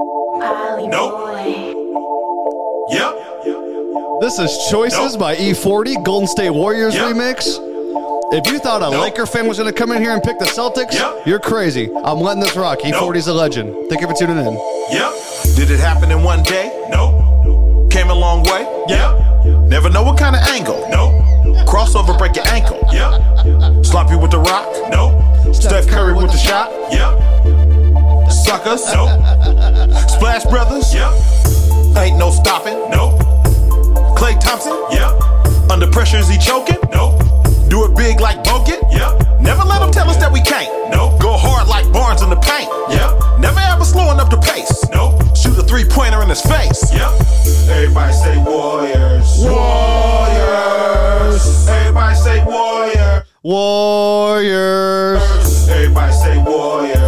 Nope. Yep. This is Choices Nope. by E40, Golden State Warriors Yep. remix. If you thought a Nope. Laker fan was going to come in here and pick the Celtics, Yep. you're crazy. I'm letting this rock. E40's a legend. Thank you for tuning in. Yep. Did it happen in one day? Nope. Came a long way? Yep. Never know what kind of angle. Nope. Crossover, break your ankle. Yep. you with the rock. Nope. Steph Curry with the shot. Yep. Suckers. Nope. Splash Brothers. Yep. Ain't no stopping. Nope. Klay Thompson. Yep. Under pressure, is he choking? Nope. Do it big like Bogut. Yep. Never let them tell us that we can't. Nope. Go hard like Barnes in the paint. Yep. Never ever slowing up the pace. Nope. Shoot a three pointer in his face. Yep. Everybody say Warriors. Warriors. Everybody say Warriors. Warriors. Everybody say. Warriors.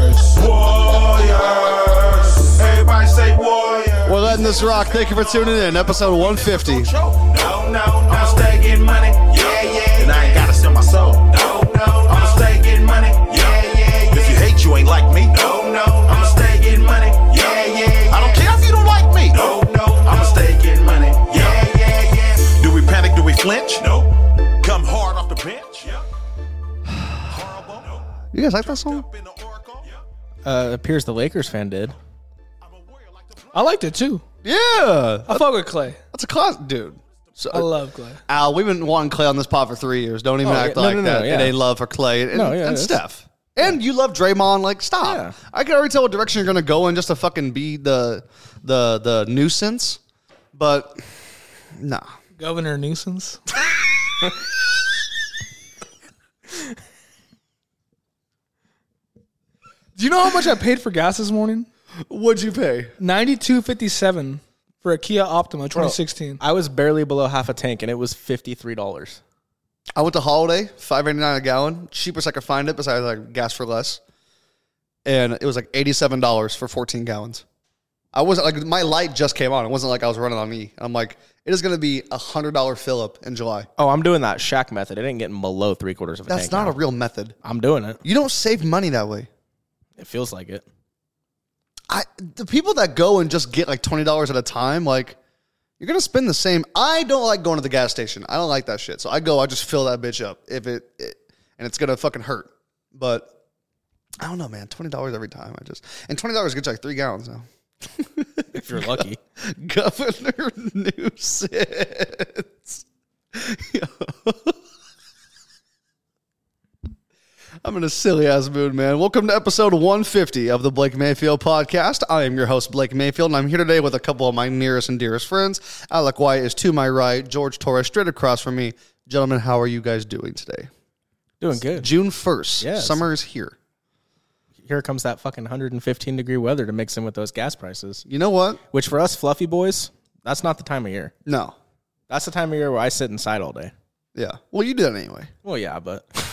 This rock. Thank you for tuning in. Episode 150. No, no, no. I'ma stay getting money. Yeah, yeah. And I ain't gotta sell my soul. No, no. I'ma stay getting money. Yeah, yeah. yeah. If you hate, you ain't like me. No, no. I'ma stay getting money. Yeah, yeah. yeah. I don't care if you don't like me. No, no. I'ma stay getting money. Yeah, yeah, yeah. Do we panic? Do we flinch? Nope. Come hard off the bench. Yep. Horrible. You guys like that song? Up in the oracle. Uh, appears the Lakers fan did. I liked it too. Yeah. I fuck with Klay. That's a class, dude. So, I love Klay. Al, we've been wanting Klay on this pod for three years. Don't even Oh, act yeah. No, like no, no, that. yeah. It ain't love for Klay and, No, yeah, and it's- Steph. And you love Draymond. Like, stop. Yeah. I can already tell what direction you're gonna go in just to fucking be the the the nuisance. But nah. Governor nuisance. Do you know how much I paid for gas this morning? What'd you pay? Ninety two fifty seven for a Kia Optima 2016. I was barely below half a tank, and it was fifty three dollars. I went to Holiday, five eighty nine a gallon, cheapest I could find it besides like gas for less, and it was like eighty seven dollars for fourteen gallons. I wasn't like my light just came on. It wasn't like I was running on E. I'm like, it is going to be a hundred dollar fill up in July. Oh, I'm doing that shack method. It ain't getting below three quarters of a That's tank. not now. a real method. I'm doing it. You don't save money that way. It feels like it. I the people that go and just get like twenty dollars at a time, like you're gonna spend the same. I don't like going to the gas station. I don't like that shit. So I go, I just fill that bitch up if it, it and it's gonna fucking hurt. But I don't know, man. Twenty dollars every time. I just and twenty dollars gets you like three gallons now. If you're lucky. Governor nuisance. Yo. I'm in a silly ass mood, man. Welcome to episode 150 of the Blake Mayfield podcast. I am your host, Blake Mayfield, and I'm here today with a couple of my nearest and dearest friends. Alec White is to my right, George Torres straight across from me. Gentlemen, how are you guys doing today? Doing good. June 1st. Yes. Summer is here. Here comes that fucking 115 degree weather to mix in with those gas prices. You know what? Which for us fluffy boys, that's not the time of year. No. That's the time of year where I sit inside all day. Yeah. Well, you do that anyway. Well, yeah, but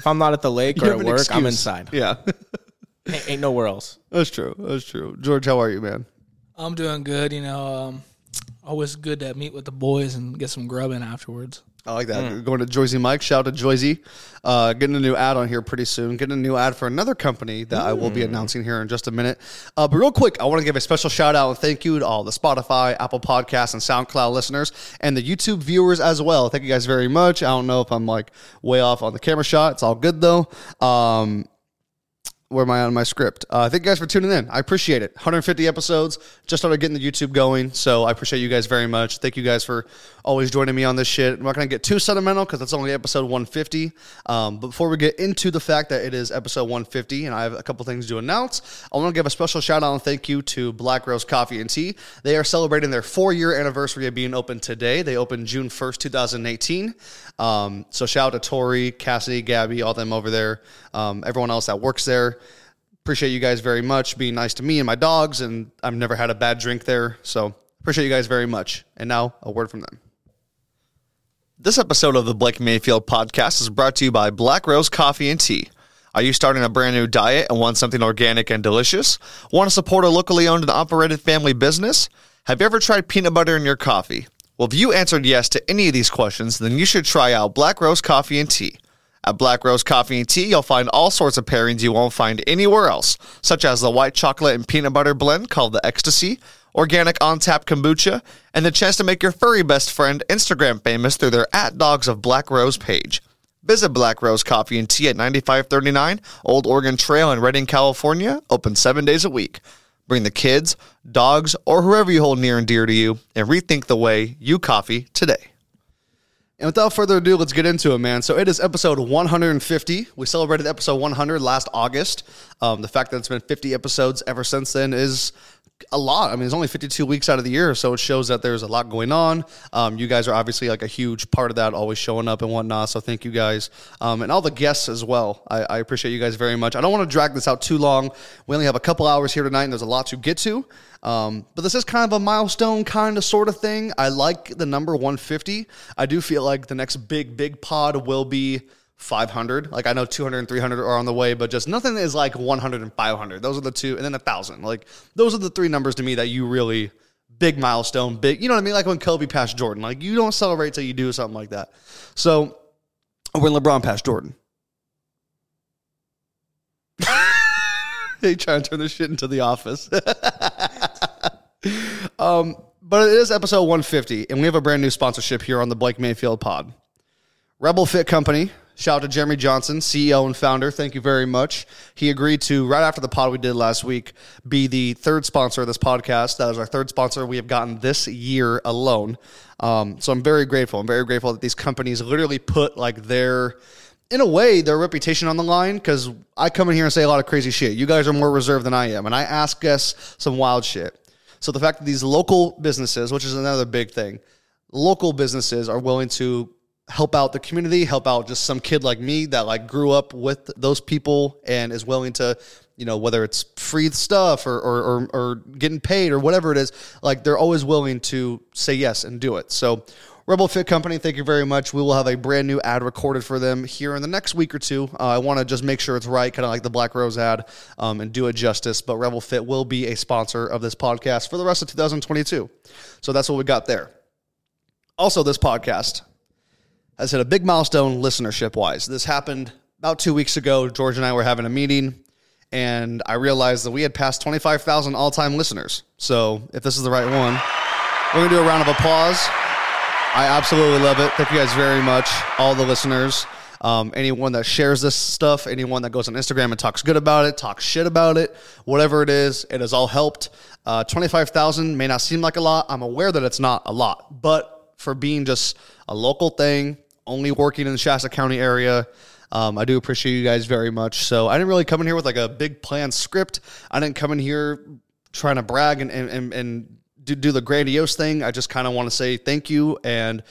if I'm not at the lake or at an work, I'm inside. Yeah. Ain't, ain't nowhere else. That's true. That's true. George, how are you, man? I'm doing good. You know, um, always good to meet with the boys and get some grubbing afterwards. I like that. Mm. Going to Joyzy Mike. Shout out to Joyzy. Uh, getting a new ad on here pretty soon. Getting a new ad for another company that I will be Mm. announcing here in just a minute. Uh, but real quick, I want to give a special shout out and thank you to all the Spotify, Apple Podcasts, and SoundCloud listeners and the YouTube viewers as well. Thank you guys very much. I don't know if I'm like way off on the camera shot. It's all good though. Um, where am I on my script? Uh, thank you guys for tuning in. I appreciate it. 150 episodes. Just started getting the YouTube going, so I appreciate you guys very much. Thank you guys for always joining me on this shit. I'm not going to get too sentimental because that's only episode 150. Um, but before we get into the fact that it is episode 150 and I have a couple things to announce, I want to give a special shout out and thank you to Black Rose Coffee and Tea. They are celebrating their four year anniversary of being open today. They opened June 1st, 2018. Um, so shout out to Tori, Cassidy, Gabby, all them over there, um, everyone else that works there. Appreciate you guys very much being nice to me and my dogs and i've never had a bad drink there. So appreciate you guys very much. And now a word from them. This episode of the blake mayfield podcast is brought to you by black rose coffee and tea. Are you starting a brand new diet and want something organic and delicious? Want to support a locally owned and operated family business? Have you ever tried peanut butter in your coffee well if you answered yes to any of these questions then you should try out black rose coffee and tea At Black Rose Coffee and Tea, you'll find all sorts of pairings you won't find anywhere else, such as the white chocolate and peanut butter blend called the Ecstasy, organic on tap kombucha, and the chance to make your furry best friend Instagram famous through their at Dogs of Black Rose page. Visit Black Rose Coffee and Tea at 9539 Old Oregon Trail in Redding, California, open seven days a week. Bring the kids, dogs, or whoever you hold near and dear to you, and rethink the way you coffee today. And without further ado, let's get into it, man. So it is episode 150. We celebrated episode 100 last August. Um, the fact that it's been 50 episodes ever since then is a lot. I mean, it's only 52 weeks out of the year, so it shows that there's a lot going on. Um, you guys are obviously like a huge part of that, always showing up and whatnot. So thank you guys, um, and all the guests as well. I, I appreciate you guys very much. I don't want to drag this out too long. We only have a couple hours here tonight, and there's a lot to get to. Um, but this is kind of a milestone, kind of sort of thing. I like the number 150. I do feel like the next big, big pod will be 500. Like I know 200 and 300 are on the way, but just nothing is like 100 and 500. Those are the two, and then a thousand. Like those are the three numbers to me that you really big milestone, big. You know what I mean? Like when Kobe passed Jordan. Like you don't celebrate till you do something like that. So when LeBron passed Jordan. they trying to turn this shit into the office. um, but it is episode 150, and we have a brand new sponsorship here on the Blake Mayfield pod. Rebel Fit Company. Shout out to Jeremy Johnson, CEO and founder. Thank you very much. He agreed to, right after the pod we did last week, be the third sponsor of this podcast. That is our third sponsor we have gotten this year alone. Um, so I'm very grateful. I'm very grateful that these companies literally put like their, in a way, their reputation on the line because I come in here and say a lot of crazy shit. You guys are more reserved than I am, and I ask guests some wild shit. So the fact that these local businesses, which is another big thing, local businesses are willing to help out the community, help out just some kid like me that like grew up with those people and is willing to, you know, whether it's free stuff or or, or, or getting paid or whatever it is, like they're always willing to say yes and do it. So Rebel Fit Company, thank you very much. We will have a brand new ad recorded for them here in the next week or two. Uh, I want to just make sure it's right, kind of like the Black Rose ad, um, and do it justice. But Rebel Fit will be a sponsor of this podcast for the rest of 2022. So that's what we got there. Also, this podcast has said a big milestone listenership wise. This happened about two weeks ago. George and I were having a meeting, and I realized that we had passed 25,000 all time listeners. So if this is the right one, we're going to do a round of applause. I absolutely love it. Thank you guys very much, all the listeners. Um, anyone that shares this stuff, anyone that goes on Instagram and talks good about it, talks shit about it, whatever it is, it has all helped. Uh, 25,000 may not seem like a lot. I'm aware that it's not a lot, but for being just a local thing, only working in the Shasta County area, um, I do appreciate you guys very much. So I didn't really come in here with like a big planned script. I didn't come in here trying to brag and, and, and, and do, do the grandiose thing. I just kind of want to say thank you. And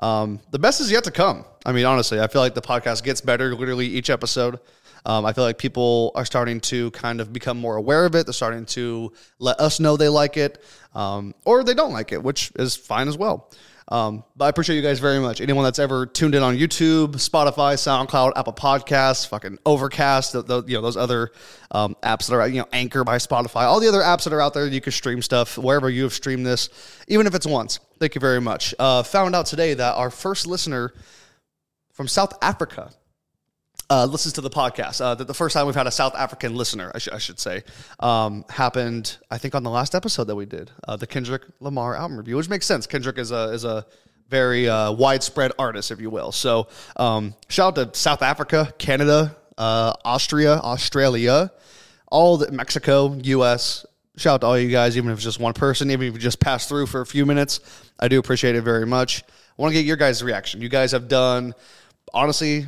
um, the best is yet to come. I mean, honestly, I feel like the podcast gets better literally each episode. Um, I feel like people are starting to kind of become more aware of it. They're starting to let us know they like it, um, or they don't like it, which is fine as well. Um, but I appreciate you guys very much. Anyone that's ever tuned in on YouTube, Spotify, SoundCloud, Apple Podcasts, fucking Overcast, the, the, you know those other um, apps that are you know Anchor by Spotify, all the other apps that are out there, you can stream stuff wherever you have streamed this, even if it's once. Thank you very much. Uh, found out today that our first listener from South Africa uh, listens to the podcast. Uh, that the first time we've had a South African listener, I, sh- I should say, um, happened I think on the last episode that we did, uh, the Kendrick Lamar album review, which makes sense. Kendrick is a is a very uh, widespread artist, if you will. So um, shout out to South Africa, Canada, uh, Austria, Australia, all the Mexico, U.S. Shout out to all you guys, even if it's just one person, even if you just passed through for a few minutes. I do appreciate it very much. I want to get your guys' reaction. You guys have done honestly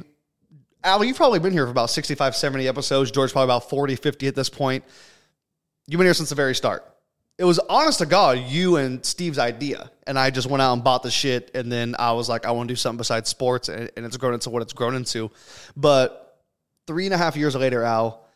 Al, you've probably been here for about 65, 70 episodes. George, probably about 40, 50 at this point. You've been here since the very start. It was honest to God, you and Steve's idea. And I just went out and bought the shit. And then I was like, I want to do something besides sports. And, and it's grown into what it's grown into. But three and a half years later, Al,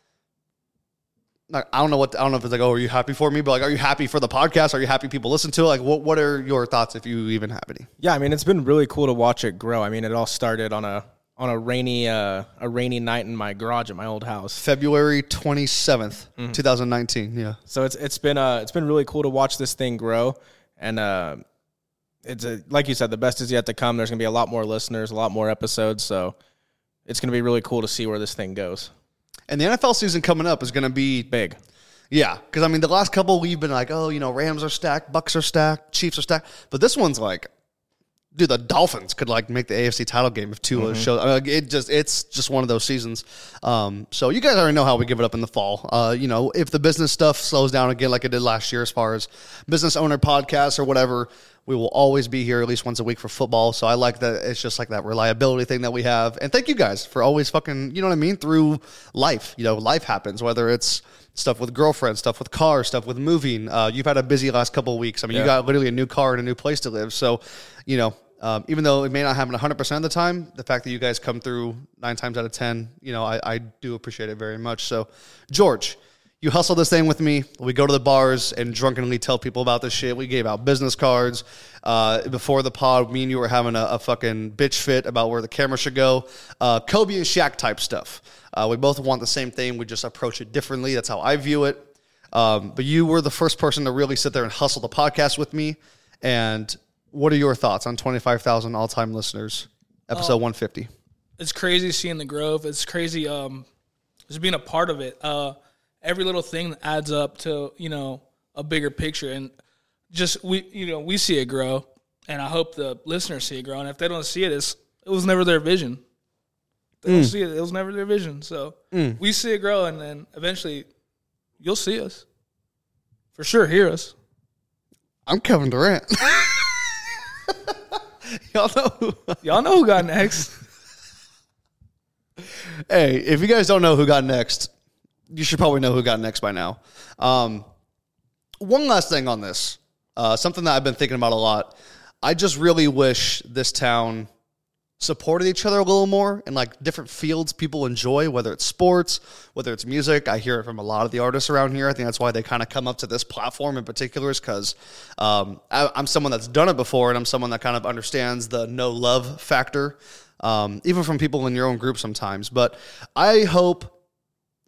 like, I don't know what I don't know if it's like, oh, are you happy for me? But like, are you happy for the podcast? Are you happy people listen to it? Like, what what are your thoughts if you even have any? Yeah, I mean, it's been really cool to watch it grow. I mean, it all started on a on a rainy uh, a rainy night in my garage at my old house. February twenty seventh, two thousand nineteen. Yeah. So it's it's been uh it's been really cool to watch this thing grow, and uh, it's a, like you said, the best is yet to come. There's gonna be a lot more listeners, a lot more episodes. So it's going to be really cool to see where this thing goes. And the NFL season coming up is going to be Big. Yeah, because I mean, the last couple we've been like, oh, you know, Rams are stacked, Bucks are stacked, Chiefs are stacked, but this one's like, dude, the Dolphins could like make the AFC title game if Tua shows. I mean, it just, it's just one of those seasons. Um, so you guys already know how we give it up in the fall. Uh, you know, if the business stuff slows down again like it did last year, as far as business owner podcasts or whatever, we will always be here at least once a week for football. So I like that. It's just like that reliability thing that we have. And thank you guys for always fucking, you know what I mean, through life. You know, life happens, whether it's stuff with girlfriends, stuff with cars, stuff with moving. Uh, you've had a busy last couple of weeks. I mean, you got literally a new car and a new place to live. So, you know, um, even though it may not happen 100% of the time, the fact that you guys come through nine times out of 10, you know, I, I do appreciate it very much. So, George, you hustle this thing with me. We go to the bars and drunkenly tell people about this shit. We gave out business cards. Uh, before the pod, me and you were having a, a fucking bitch fit about where the camera should go. Uh, Kobe and Shaq type stuff. Uh, we both want the same thing. We just approach it differently. That's how I view it. Um, but you were the first person to really sit there and hustle the podcast with me. And what are your thoughts on 25,000 all time listeners, episode 150? it's crazy seeing the growth. It's crazy um just being a part of it. Uh every little thing adds up to, you know, a bigger picture and just we you know, we see it grow and I hope the listeners see it grow. And if they don't see it, it's it was never their vision. They don't see it, it was never their vision. So we see it grow and then eventually you'll see us. For sure, hear us. I'm Kevin Durant. Y'all know who Y'all know who got next. hey, if you guys don't know who got next, you should probably know who got next by now. Um, one last thing on this, uh, something that I've been thinking about a lot. I just really wish this town supported each other a little more in like different fields people enjoy, whether it's sports, whether it's music. I hear it from a lot of the artists around here. I think that's why they kind of come up to this platform in particular, is because um, I'm someone that's done it before, and I'm someone that kind of understands the no love factor, um, even from people in your own group sometimes. But I hope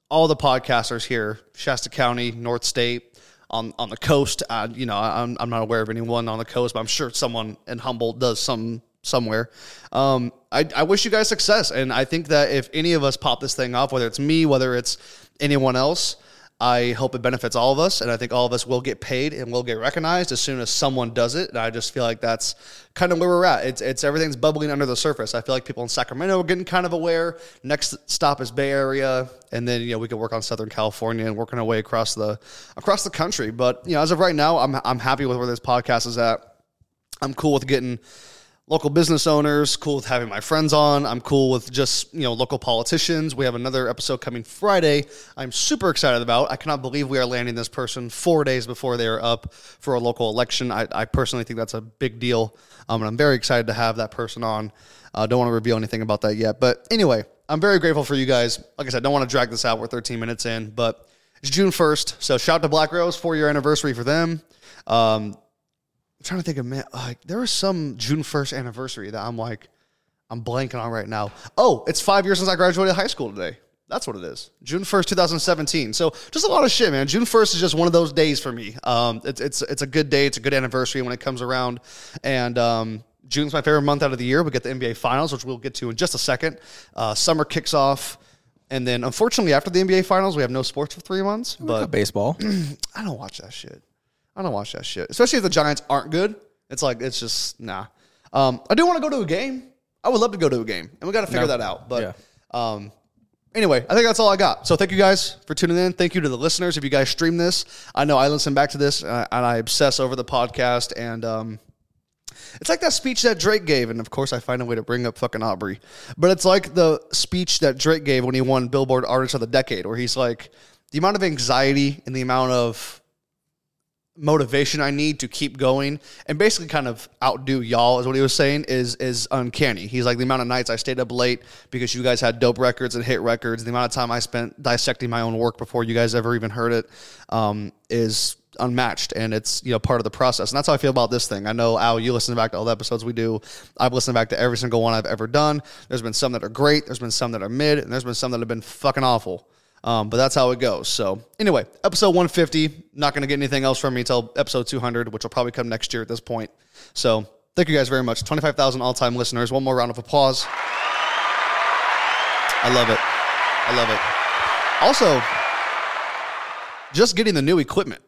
all the podcasters here, Shasta County, North State, on on the coast. You know, I'm I'm not aware of anyone on the coast, but I'm sure someone in Humboldt does some somewhere. Um, I I wish you guys success, and I think that if any of us pop this thing off, whether it's me, whether it's anyone else. I hope it benefits all of us, and I think all of us will get paid and will get recognized as soon as someone does it. And I just feel like that's kind of where we're at. It's, it's everything's bubbling under the surface. I feel like people in Sacramento are getting kind of aware. Next stop is Bay Area, and then you know we could work on Southern California and working our way across the across the country. But you know, as of right now, I'm I'm happy with where this podcast is at. I'm cool with getting local business owners, cool with having my friends on. I'm cool with just, you know, local politicians. We have another episode coming Friday. I'm super excited about. I cannot believe we are landing this person four days before they are up for a local election. I, I personally think that's a big deal. Um, and I'm very excited to have that person on. I uh, don't want to reveal anything about that yet. But anyway, I'm very grateful for you guys. Like I said, don't want to drag this out. We're 13 minutes in, but it's June 1st. So shout out to Black Rose, four year anniversary for them. Um, I'm trying to think of man, like there was some June 1st anniversary that I'm like, I'm blanking on right now. Oh, it's five years since I graduated high school today. That's what it is. June 1st, 2017. So just a lot of shit, man. June 1st is just one of those days for me. Um, it's, it's, it's a good day. It's a good anniversary when it comes around. And, um, June's my favorite month out of the year. We get the NBA finals, which we'll get to in just a second. Uh, summer kicks off. And then unfortunately after the NBA finals, we have no sports for three months, but But baseball. I don't watch that shit. I don't watch that shit. Especially if the Giants aren't good. It's like it's just nah. Um, I do want to go to a game. I would love to go to a game, and we got to figure No. that out. But Yeah. um, anyway, I think that's all I got. So thank you guys for tuning in. Thank you to the listeners. If you guys stream this, I know I listen back to this uh, and I obsess over the podcast. And um, it's like that speech that Drake gave, and of course I find a way to bring up fucking Aubrey. But it's like the speech that Drake gave when he won Billboard Artist of the Decade, where he's like, the amount of anxiety and the amount of motivation I need to keep going and basically kind of outdo y'all is what he was saying is is uncanny. He's like the amount of nights I stayed up late because you guys had dope records and hit records, the amount of time I spent dissecting my own work before you guys ever even heard it um, is unmatched and it's you know part of the process and that's how I feel about this thing. I know Al, you listen back to all the episodes we do. I've listened back to every single one I've ever done. There's been some that are great, there's been some that are mid, and there's been some that have been fucking awful. Um, but that's how it goes. So anyway, episode 150. Not going to get anything else from me until episode 200, which will probably come next year at this point. So thank you guys very much. 25,000 all-time listeners. One more round of applause. I love it. I love it. Also, just getting the new equipment.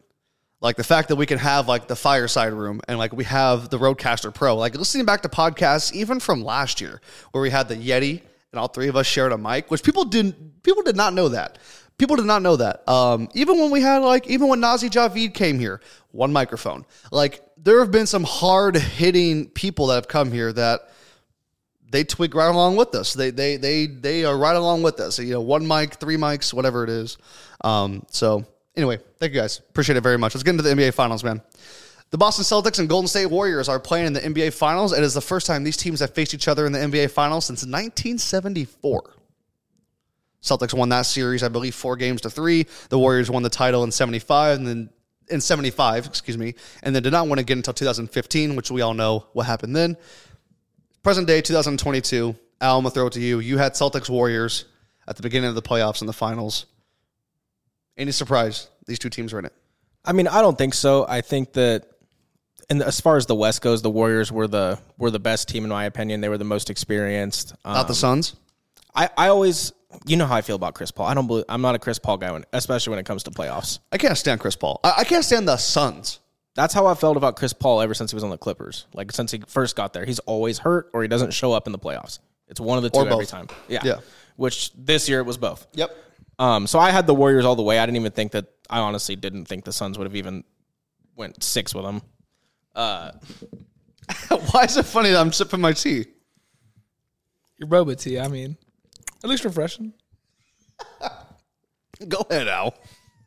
Like the fact that we can have like the fireside room and like we have the RODECaster Pro. Like listening back to podcasts even from last year where we had the Yeti and all three of us shared a mic, which people didn't people did not know that. People did not know that. Um, even when we had like even when Nazi Javid came here, one microphone. Like there have been some hard hitting people that have come here that they twig right along with us. They they they they are right along with us. You know, one mic, three mics, whatever it is. Um, so anyway, thank you guys. Appreciate it very much. Let's get into the NBA Finals, man. The Boston Celtics and Golden State Warriors are playing in the NBA Finals. It is the first time these teams have faced each other in the NBA Finals since 1974. Celtics won that series, I believe, four games to three. The Warriors won the title in 75 and then in 75, excuse me, and then did not win again until 2015, which we all know what happened then. Present day 2022, Al, I'm gonna throw it to you. You had Celtics Warriors at the beginning of the playoffs and the finals. Any surprise these two teams are in it? I mean, I don't think so. I think that, and as far as the West goes, the Warriors were the were the best team in my opinion. They were the most experienced. Um, Not the Suns. I, I always, you know how I feel about Chris Paul. I don't believe I'm not a Chris Paul guy, when, especially when it comes to playoffs. I can't stand Chris Paul. I, I can't stand the Suns. That's how I felt about Chris Paul ever since he was on the Clippers. Like since he first got there, he's always hurt or he doesn't show up in the playoffs. It's one of the two every time. Yeah. Yeah. Which this year it was both. Yep. Um, so I had the Warriors all the way. I didn't even think that. I honestly didn't think the Suns would have even went six with them. Why is it funny that I'm sipping my tea? Your boba tea. I mean, at least refreshing. Go ahead, Al.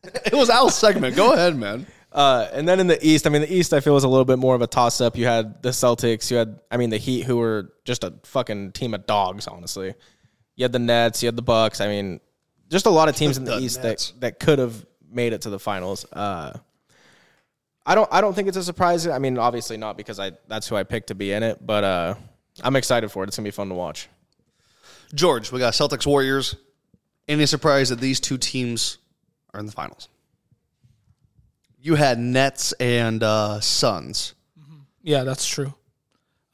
It was Al's segment. Go ahead, man. Uh, and then in the East, I mean, the East I feel was a little bit more of a toss up. You had the Celtics, you had, I mean, the Heat, who were just a fucking team of dogs, honestly. You had the Nets, you had the Bucks. I mean, just a lot of teams in the, The East Nets. that that could have made it to the finals. Uh, I don't, I don't think it's a surprise. I mean, obviously not because I that's who I picked to be in it, but uh, I'm excited for it. It's gonna be fun to watch. George, we got Celtics Warriors. Any surprise that these two teams are in the finals? You had Nets and uh, Suns. Yeah, that's true.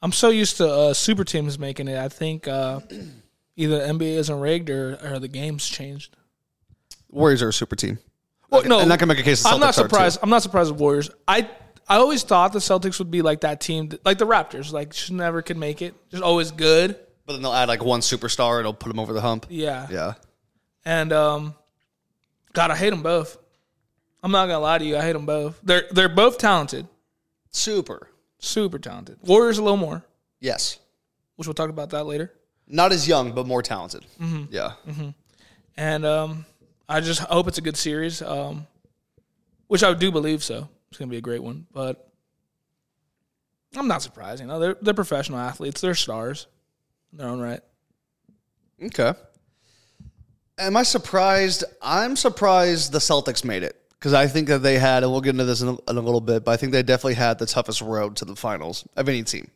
I'm so used to uh, super teams making it. I think uh, either NBA isn't rigged or, or the game's changed. Warriors are a super team. Well, no, and that can make a case. The I'm not Celtics are, too. surprised. I'm not surprised with Warriors. I I always thought the Celtics would be like that team, like the Raptors, like just never could make it. Just always good. But then they'll add like one superstar. And it'll put them over the hump. Yeah. Yeah. And um, God, I hate them both. I'm not gonna lie to you. I hate them both. They're they're both talented, Super. super talented. Warriors a little more, Yes. which we'll talk about that later. Not as young, but more talented. Mm-hmm. Yeah. And um, I just hope it's a good series, um, which I do believe so. It's gonna be a great one, but I'm not surprised. You know, they're they're professional athletes. They're stars in their own right. Okay. Am I surprised? I'm surprised the Celtics made it because I think that they had, and we'll get into this in a, in a little bit, but I think they definitely had the toughest road to the finals of any team.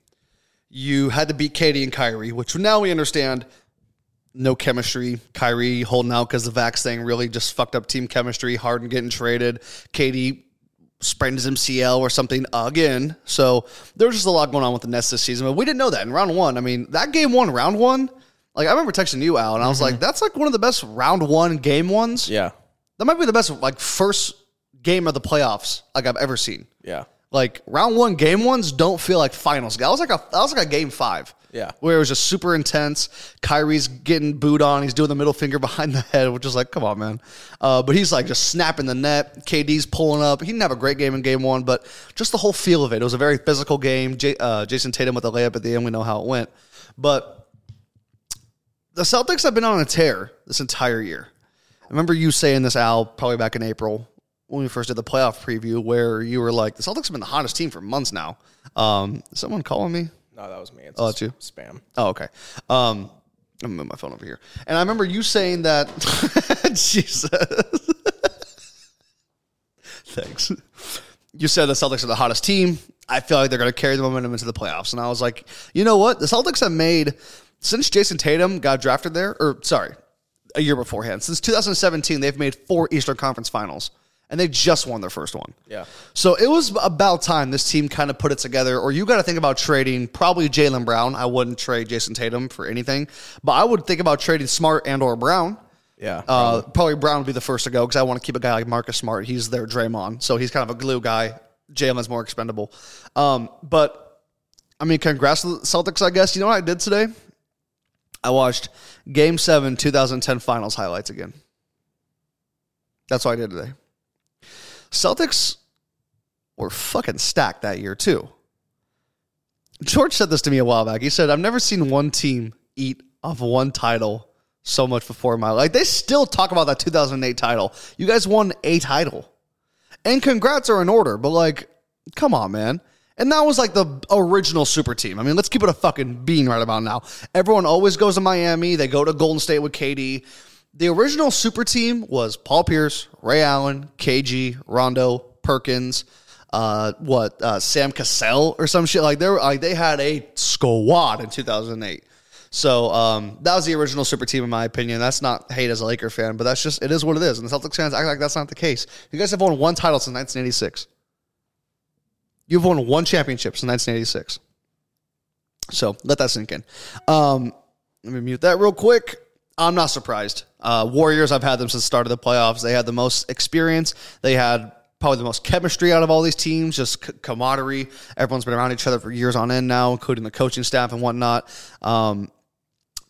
You had to beat KD and Kyrie, which now we understand no chemistry. Kyrie holding out because the Vax thing really just fucked up team chemistry. Harden getting traded. KD sprained his MCL or something again. So there was just a lot going on with the Nets this season. But we didn't know that in round one. I mean, that game one, round one, like I remember texting you out, and I was mm-hmm. like, that's like one of the best round one game ones. Yeah, That might be the best like first game of the playoffs like I've ever seen. yeah, Like round one, game ones don't feel like finals. That was like a that was like a game five. Yeah. Where it was just super intense. Kyrie's getting booed on. He's doing the middle finger behind the head, which is like, come on, man. Uh, but he's like just snapping the net. KD's pulling up. He didn't have a great game in game one, but just the whole feel of it. It was a very physical game. J- uh, Jayson Tatum with a layup at the end. We know how it went. But the Celtics have been on a tear this entire year. I remember you saying this, Al, probably back in April when we first did the playoff preview, where you were like, the Celtics have been the hottest team for months now. Um, someone calling me? No, that was me. It's Oh, that's you? Spam. Oh, okay. Um, I'm gonna move my phone over here. And I remember you saying that. Jesus. Thanks. You said the Celtics are the hottest team. I feel like they're going to carry the momentum into the playoffs. And I was like, you know what? The Celtics have made, since Jayson Tatum got drafted there, or sorry, a year beforehand, since 2017, they've made four Eastern Conference finals. And they just won their first one. Yeah. So it was about time this team kind of put it together. Or you got to think about trading probably Jaylen Brown. I wouldn't trade Jayson Tatum for anything, but I would think about trading Smart and or Brown. Yeah. Uh, probably Brown would be the first to go because I want to keep a guy like Marcus Smart. He's their Draymond, so he's kind of a glue guy. Jaylen's more expendable. Um, but I mean, congrats to the Celtics. I guess you know what I did today. I watched Game Seven, 2010 Finals highlights again. That's what I did today. Celtics were fucking stacked that year too. George said this to me a while back. He said, "I've never seen one team eat off one title so much before in my life." They still talk about that 2008 title. You guys won a title, and congrats are in order. But like, come on, man. And that was like the original super team. I mean, let's keep it a fucking bean right about now. Everyone always goes to Miami. They go to Golden State with KD. The original super team was Paul Pierce, Ray Allen, KG, Rondo, Perkins, uh, what uh, Sam Cassell or some shit like they were like they had a squad in 2008. So um, that was the original super team in my opinion. That's not hate as a Laker fan, but that's just it is what it is. And the Celtics fans act like that's not the case. You guys have won one title since 1986. You've won one championship since 1986. So let that sink in. Um, let me mute that real quick. I'm not surprised. Uh, Warriors, I've had them since the start of the playoffs. They had the most experience. They had probably the most chemistry out of all these teams, just c- camaraderie. Everyone's been around each other for years on end now, including the coaching staff and whatnot. Um,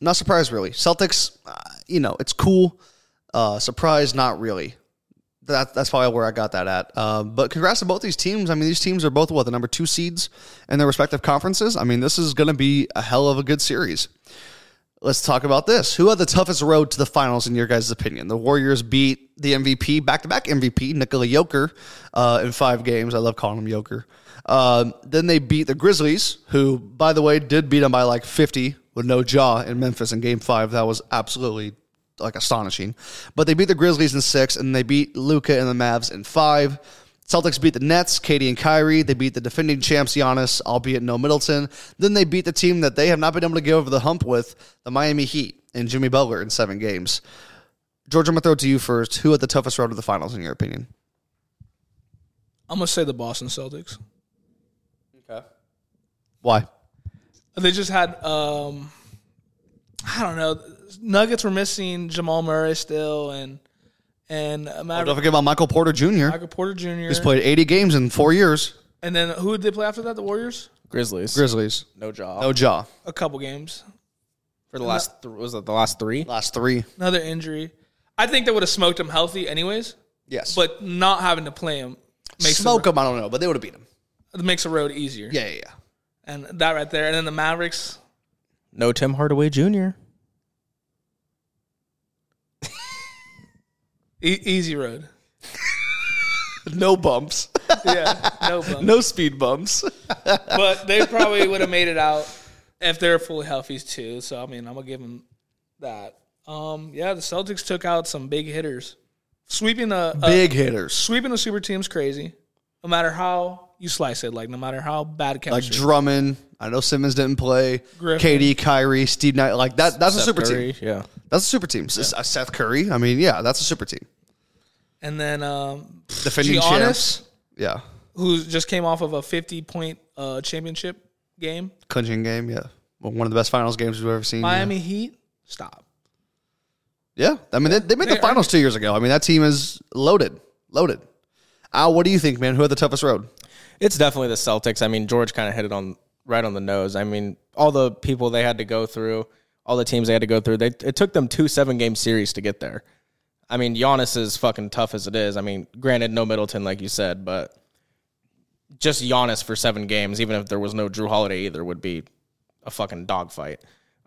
not surprised, really. Celtics, uh, you know, it's cool. Uh, surprised, not really. That, that's probably where I got that at. Uh, but congrats to both these teams. I mean, these teams are both what the number two seeds in their respective conferences. I mean, this is going to be a hell of a good series. Let's talk about this. Who had the toughest road to the finals in your guys' opinion? The Warriors beat the MVP, back to back MVP, Nikola Joker, uh, in five games. I love calling him Joker. Um, then they beat the Grizzlies, who, by the way, did beat them by like 50 with no Ja in Memphis in game five. That was absolutely like astonishing. But they beat the Grizzlies in six, and they beat Luka and the Mavs in five. Celtics beat the Nets, KD and Kyrie. They beat the defending champs, Giannis, albeit no Middleton. Then they beat the team that they have not been able to get over the hump with, the Miami Heat, and Jimmy Butler in seven games. George, I'm going to throw it to you first. Who had the toughest road to the finals, in your opinion? I'm gonna say the Boston Celtics. Okay. Why? They just had um I don't know. Nuggets were missing Jamal Murray still and and uh, Don't Maverick, forget about Michael Porter Jr. Michael Porter Jr. He's played 80 games in four years. and then who did they play after that? The Warriors? Grizzlies. Grizzlies. No job. No Ja. A couple games. For the last, th- was it the last three? Last three. Another injury. I think they would have smoked him healthy anyways, Yes. but not having to play him makes Smoke the, them, I don't know, but they would have beat him. It makes the road easier. Yeah, yeah, yeah. And that right there. And then the Mavericks, No Tim Hardaway Jr. e- easy road. No bumps. Yeah, no bump. no speed bumps. but they probably would have made it out if they're fully healthy too. So I mean, I'm gonna give them that. Um, yeah, the Celtics took out some big hitters, sweeping a, a Big hitters. sweeping the super team's crazy. No matter how you slice it, like no matter how bad Like chemistry. Drummond. I know Simmons didn't play. Griffin. KD, Kyrie, Steve Knight. Like that. That's a super Curry, team. Yeah. That's a super team. S- uh, Seth Curry. I mean, yeah, that's a super team. And then um, Defending Giannis, champs. Yeah. who just came off of a 50 point uh, championship game. Clinching game. Yeah. Well, one of the best finals games we've ever seen. yeah. Miami Heat, stop. Yeah, I mean they, they made the They finals two years ago. I mean that team is loaded, loaded. Al, what do you think, man? Who had the toughest road? It's definitely the Celtics. I mean, George kind of hit it on right on the nose. I mean, all the people they had to go through, all the teams they had to go through. They it took them two seven game series to get there. I mean, Giannis is fucking tough as it is. I mean, granted, no Middleton like you said, but just Giannis for seven games, even if there was no Jrue Holiday either, would be a fucking dogfight.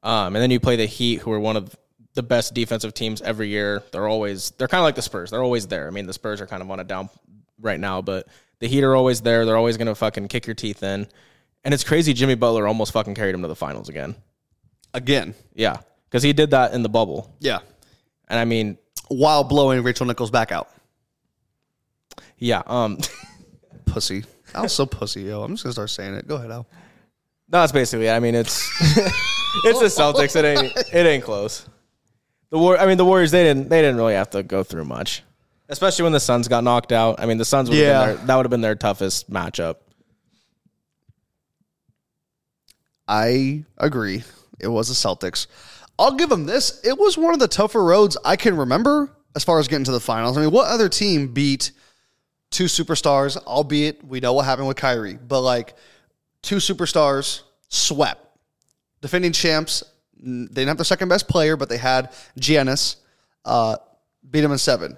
Um, and then you play the Heat, who are one of the best defensive teams every year. They're always they're kind of like the Spurs. They're always there. I mean, the Spurs are kind of on a down right now, but the Heat are always there. They're always gonna fucking kick your teeth in. And it's crazy. Jimmy Butler almost fucking carried him to the finals again. Again, Yeah, because he did that in the bubble. yeah, And I mean, while blowing Rachel Nichols back out. yeah. Um, Pussy. Al's so pussy, yo. I'm just gonna start saying it. Go ahead, Al. No, it's basically. I mean, it's it's the Celtics. It ain't it ain't close. The war. I mean, the Warriors. They didn't they didn't really have to go through much. Especially when the Suns got knocked out. I mean, the Suns would Yeah. have been their, that would have been their toughest matchup. I agree. It was the Celtics. I'll give them this. It was one of the tougher roads I can remember as far as getting to the finals. I mean, what other team beat two superstars, albeit we know what happened with Kyrie, but like two superstars swept. Defending champs, they didn't have their second best player, but they had Giannis, uh, beat them in seven.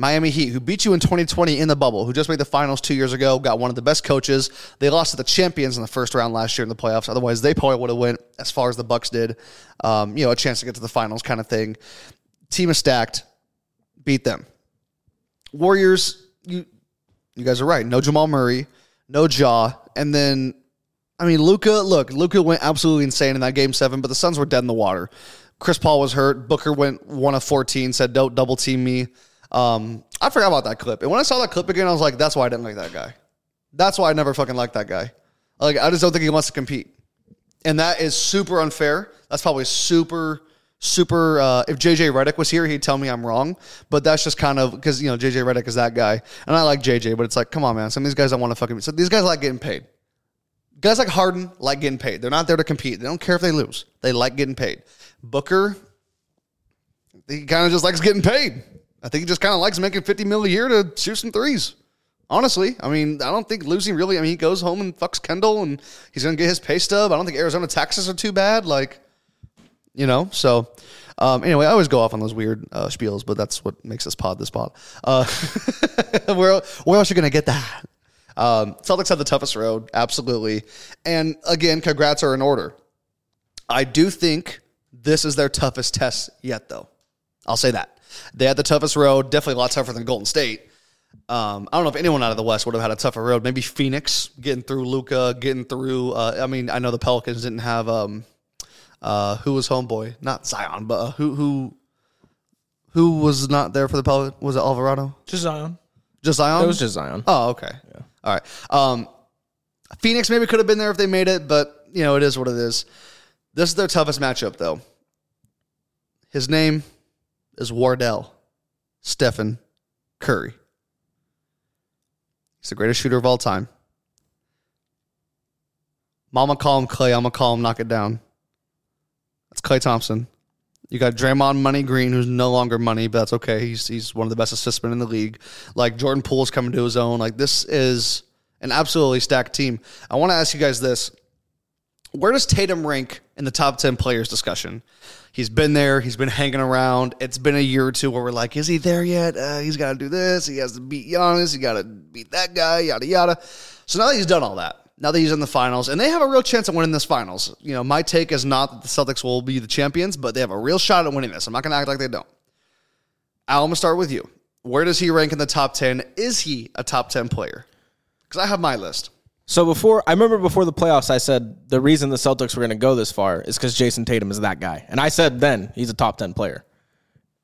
Miami Heat, who beat you in 2020 in the bubble, who just made the finals two years ago, got one of the best coaches. They lost to the champions in the first round last year in the playoffs. Otherwise, they probably would have went as far as the Bucks did. Um, you know, a chance to get to the finals, kind of thing. Team is stacked, beat them. Warriors, you you guys are right. No Jamal Murray, no Ja, and then I mean Luka. Look, Luka went absolutely insane in that game seven, but the Suns were dead in the water. Chris Paul was hurt. Booker went one of fourteen. Said don't double team me. Um, I forgot about that clip, and when I saw that clip again, I was like, that's why I didn't like that guy. That's why I never fucking liked that guy. Like I just don't think he wants to compete, and that is super unfair. That's probably super. Super. Uh, if JJ Redick was here, he'd tell me I'm wrong. But that's just kind of because you know JJ Redick is that guy, and I like JJ. But it's like, come on, man. Some of these guys don't want to fucking. So these guys like getting paid. Guys like Harden like getting paid. They're not there to compete. They don't care if they lose. They like getting paid. Booker, he kind of just likes getting paid. I think he just kind of likes making 50 mil a year to shoot some threes. Honestly, I mean, I don't think losing really. I mean, he goes home and fucks Kendall, and he's gonna get his pay stub. I don't think Arizona taxes are too bad. Like, you know. So, um, anyway, I always go off on those weird uh, spiels, but that's what makes this pod this pod. Uh, where where else are you gonna get that? Um, Celtics have the toughest road, absolutely. And again, congrats are in order. I do think this is their toughest test yet, though. I'll say that. They had the toughest road, definitely a lot tougher than Golden State. Um, I don't know if anyone out of the West would have had a tougher road. Maybe Phoenix getting through Luka, getting through. Uh, I mean, I know the Pelicans didn't have um, uh, who was homeboy, not Zion, but uh, who who who was not there for the Pelicans? Was it Alvarado? Just Zion. Just Zion? It was just Zion. Oh, okay. Yeah. All right. Um, Phoenix maybe could have been there if they made it, but you know it is what it is. This is their toughest matchup, though. His name is Wardell Stephen Curry. He's the greatest shooter of all time. Mama call him Klay. I'm gonna call him knock it down. That's Klay Thompson. You got Draymond Money Green, who's no longer money, but that's okay. He's he's one of the best assist men in the league. Like Jordan Poole's coming to his own. Like this is an absolutely stacked team. I want to ask you guys this: Where does Tatum rank in the top ten players discussion? He's been there. He's been hanging around. It's been a year or two where we're like, is he there yet? Uh, he's got to do this. He has to beat Giannis. He got to beat that guy. Yada yada. So now that he's done all that, now that he's in the finals, and they have a real chance of winning this finals. You know, my take is not that the Celtics will be the champions, but they have a real shot at winning this. I'm not going to act like they don't. Al, I'm going to start with you. Where does he rank in the top 10? Is he a top 10 player? Because I have my list. So before I remember before the playoffs, I said the reason the Celtics were going to go this far is because Jayson Tatum is that guy, and I said then he's a top ten player,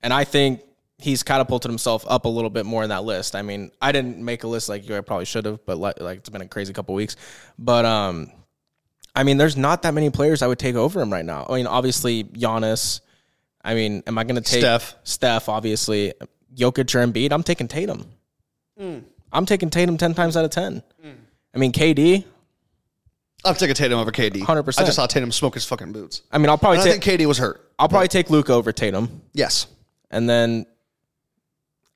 and I think he's catapulted himself up a little bit more in that list. I mean, I didn't make a list like you. I probably should have, but like, like it's been a crazy couple weeks. But um, I mean, there's not that many players I would take over him right now. I mean, obviously Giannis. I mean, am I going to take Steph. Steph, obviously, Jokic or Embiid. I'm taking Tatum. I'm taking Tatum ten times out of ten. I mean, KD. I'm taking Tatum over KD. 100%. I just saw Tatum smoke his fucking boots. I mean, I'll probably And I take think KD was hurt. I'll probably take Luka over Tatum, Yes. and then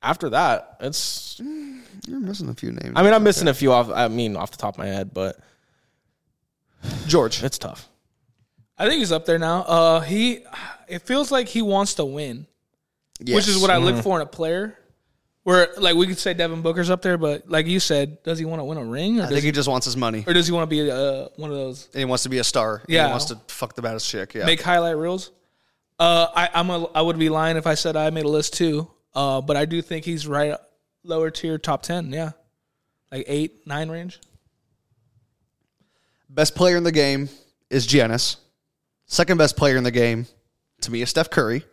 after that, it's. You're missing a few names. I mean, I'm missing a few off. I mean, off the top of my head, but George. it's tough. I think he's up there now. Uh, he, it feels like he wants to win, which is what I look for in a player. Where like we could say Devin Booker's up there, but like you said, does he want to win a ring, or I does think he, he just wants his money. or does he want to be uh, one of those And he wants to be a star. And Yeah. He wants to fuck the baddest chick. Yeah. make highlight reels? Uh, I, I'm a, I would be lying if I said I made a list too. Uh, but I do think he's right lower tier, top ten. Yeah, like eight, nine range. Best player in the game is Giannis. Second best player in the game to me is Steph Curry.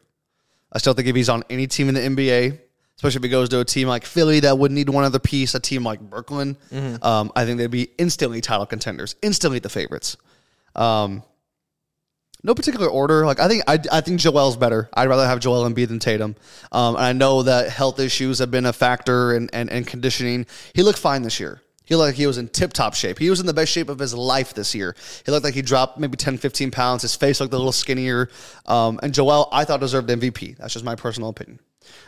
I still think if he's on any team in the NBA, especially if he goes to a team like Philly that would need one other piece, a team like Brooklyn, um, I think they'd be instantly title contenders, instantly the favorites. Um, No particular order. Like I think I, I think Joel's better. I'd rather have Joel Embiid than Tatum. Um, and I know that health issues have been a factor and and, and conditioning. He looked fine this year. He looked like he was in tip top shape. He was in the best shape of his life this year. He looked like he dropped maybe 10, 15 pounds. His face looked a little skinnier. Um, and Joel, I thought deserved MVP. That's just my personal opinion.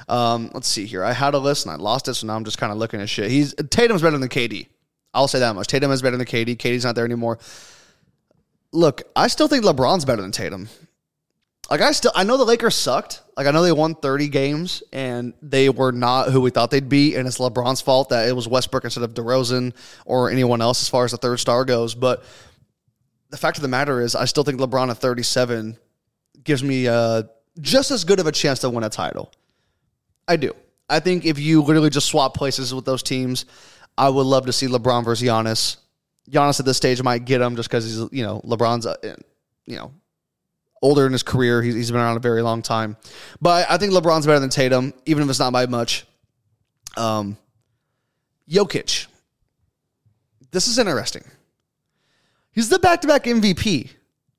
Um, let's see here. I had a list and I lost it, so now I'm just kind of looking at shit. He's Tatum's better than KD. I'll say that much. Tatum is better than KD. KD's not there anymore. Look, I still think LeBron's better than Tatum. Like I still I know the Lakers sucked. Like I know they won 30 games and they were not who we thought they'd be, and it's LeBron's fault that it was Westbrook instead of DeRozan or anyone else as far as the third star goes. But the fact of the matter is, I still think LeBron at 37 gives me uh, just as good of a chance to win a title. I do. I think if you literally just swap places with those teams, I would love to see LeBron versus Giannis. Giannis at this stage might get him just because he's you know LeBron's uh, you know older in his career. He's, he's been around a very long time, but I think LeBron's better than Tatum, even if it's not by much. Um, Jokic. This is interesting. He's the back-to-back MVP.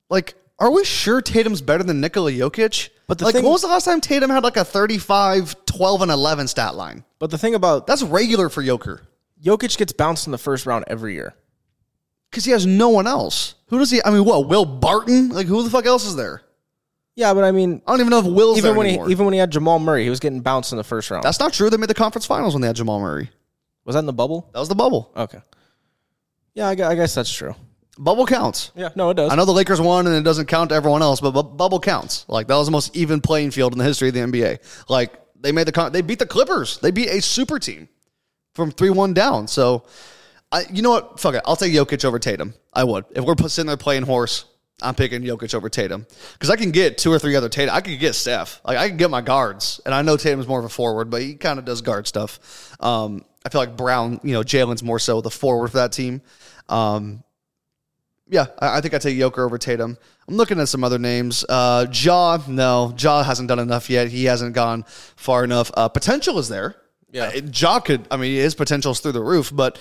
Like, are we sure Tatum's better than Nikola Jokic? But the like, thing- when was the last time Tatum had like a 35, 12, and 11 stat line? But the thing about That's regular for Joker Jokic gets bounced in the first round every year. Because he has no one else. Who does he? I mean, what? Will Barton? Like, who the fuck else is there? Yeah, but I mean, I don't even know if Will's even there when anymore. he even when he had Jamal Murray, he was getting bounced in the first round. That's not true. They made the conference finals when they had Jamal Murray. was that in the bubble? That was the bubble. Okay. Yeah, I I guess that's true. Bubble counts. Yeah, no, it does. I know the Lakers won and it doesn't count to everyone else, but bu- bubble counts. Like that was the most even playing field in the history of the NBA. Like they made the con- they beat the Clippers. They beat a super team from three one down. So, I you know what? Fuck it. I'll take Jokic over Tatum. I would if we're sitting there playing horse. I'm picking Jokic over Tatum because I can get two or three other Tatum. I could get Steph. Like I can get my guards, and I know Tatum's more of a forward, but he kind of does guard stuff. Um, I feel like Brown, you know, Jaylen's more so the forward for that team. Um, yeah, I, I think I take Joker over Tatum. I'm looking at some other names. Uh, Ja, no, Ja hasn't done enough yet. He hasn't gone far enough. Uh, potential is there. Yeah. Uh, Ja could. I mean, his potential is through the roof, but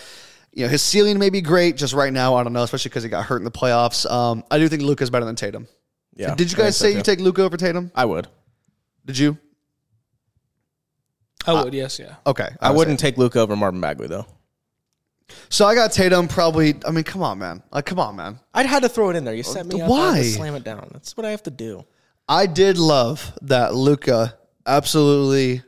you know his ceiling may be great. Just right now, I don't know, especially because he got hurt in the playoffs. Um, I do think Luka's better than Tatum. Yeah. Did you guys think so, say you take Luka over Tatum? I would. Did you? I would, yes, yeah. Okay, I was wouldn't take Luka over Marvin Bagley though. So I got Tatum probably. I mean, come on, man. Like, come on, man. I'd had to throw it in there. You set me up. I Why? had to slam it down. That's what I have to do. I did love that Luka absolutely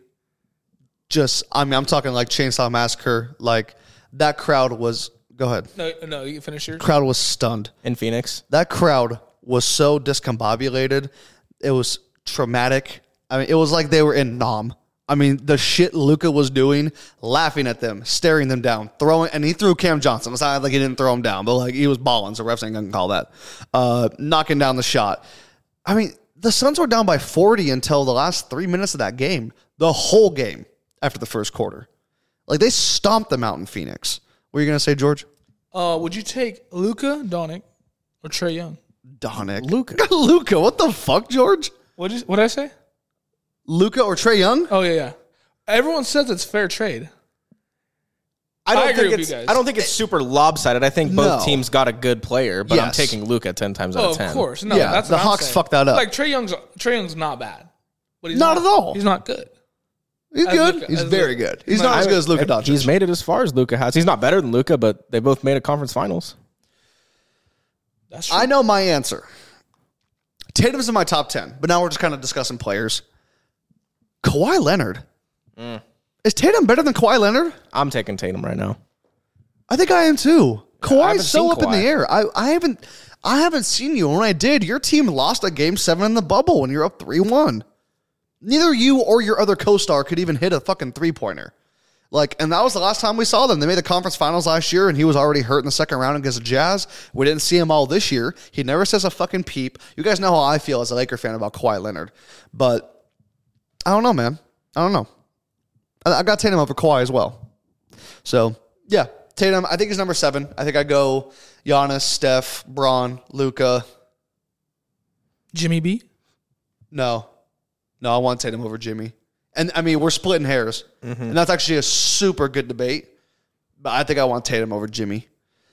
just I mean I'm talking like Chainsaw Massacre like that crowd was go ahead. No, no, you finish yours. Crowd was stunned. In Phoenix, That crowd was so discombobulated. It was traumatic. I mean it was like they were in Nam. I mean the shit Luka was doing, laughing at them, staring them down, throwing and he threw Cam Johnson. It's not like he didn't throw him down, but like he was balling, so refs ain't gonna call that. Uh knocking down the shot. I mean, the Suns were down by 40 until the last three minutes of that game. The whole game after the first quarter. Like they stomped them out in Phoenix. What are you gonna say, George? Uh, would you take Luka Doncic or Trae Young? Donick. Luka. Luka. What the fuck, George? What did what did I say? Luka or Trae Young? Oh yeah, yeah. Everyone says it's fair trade. I don't I agree think with it's. you guys. I don't think it's super lopsided. I think both No. teams got a good player, but I'm Yes. taking Luka ten times out Oh, of of ten. course. No, Yeah, that's the what I'm Hawks saying. fucked that up. Like Trae Young's Trae Young's not bad, but he's Not at all. He's not good. He's As good. Luka- He's very Luka. good. He's No, not as good as Luka Doncic. He's made it as far as Luka has. He's not better than Luka, but they both made a conference finals. That's true. I know my answer. Tatum's in my top 10, but now we're just kind of discussing players. Kawhi Leonard. Mm. Is Tatum better than Kawhi Leonard? I'm taking Tatum right now. I think I am too. Kawhi's haven't so seen up in the air. I, I haven't I haven't seen you. When I did, your team lost a game seven in the bubble when you're up three one. Neither you or your other co-star could even hit a fucking three pointer. Like, and that was the last time we saw them. They made the conference finals last year, and he was already hurt in the second round against the Jazz. We didn't see him all this year. He never says a fucking peep. You guys know how I feel as a Laker fan about Kawhi Leonard, but I don't know, man. I don't know. I, I got Tatum over Kawhi as well. So yeah, Tatum. I think he's number seven. I think I go Giannis, Steph, Bron, Luka. Jimmy B. No, no, I want Tatum over Jimmy. And I mean, we're splitting hairs, mm-hmm. and that's actually a super good debate. But I think I want Tatum over Jimmy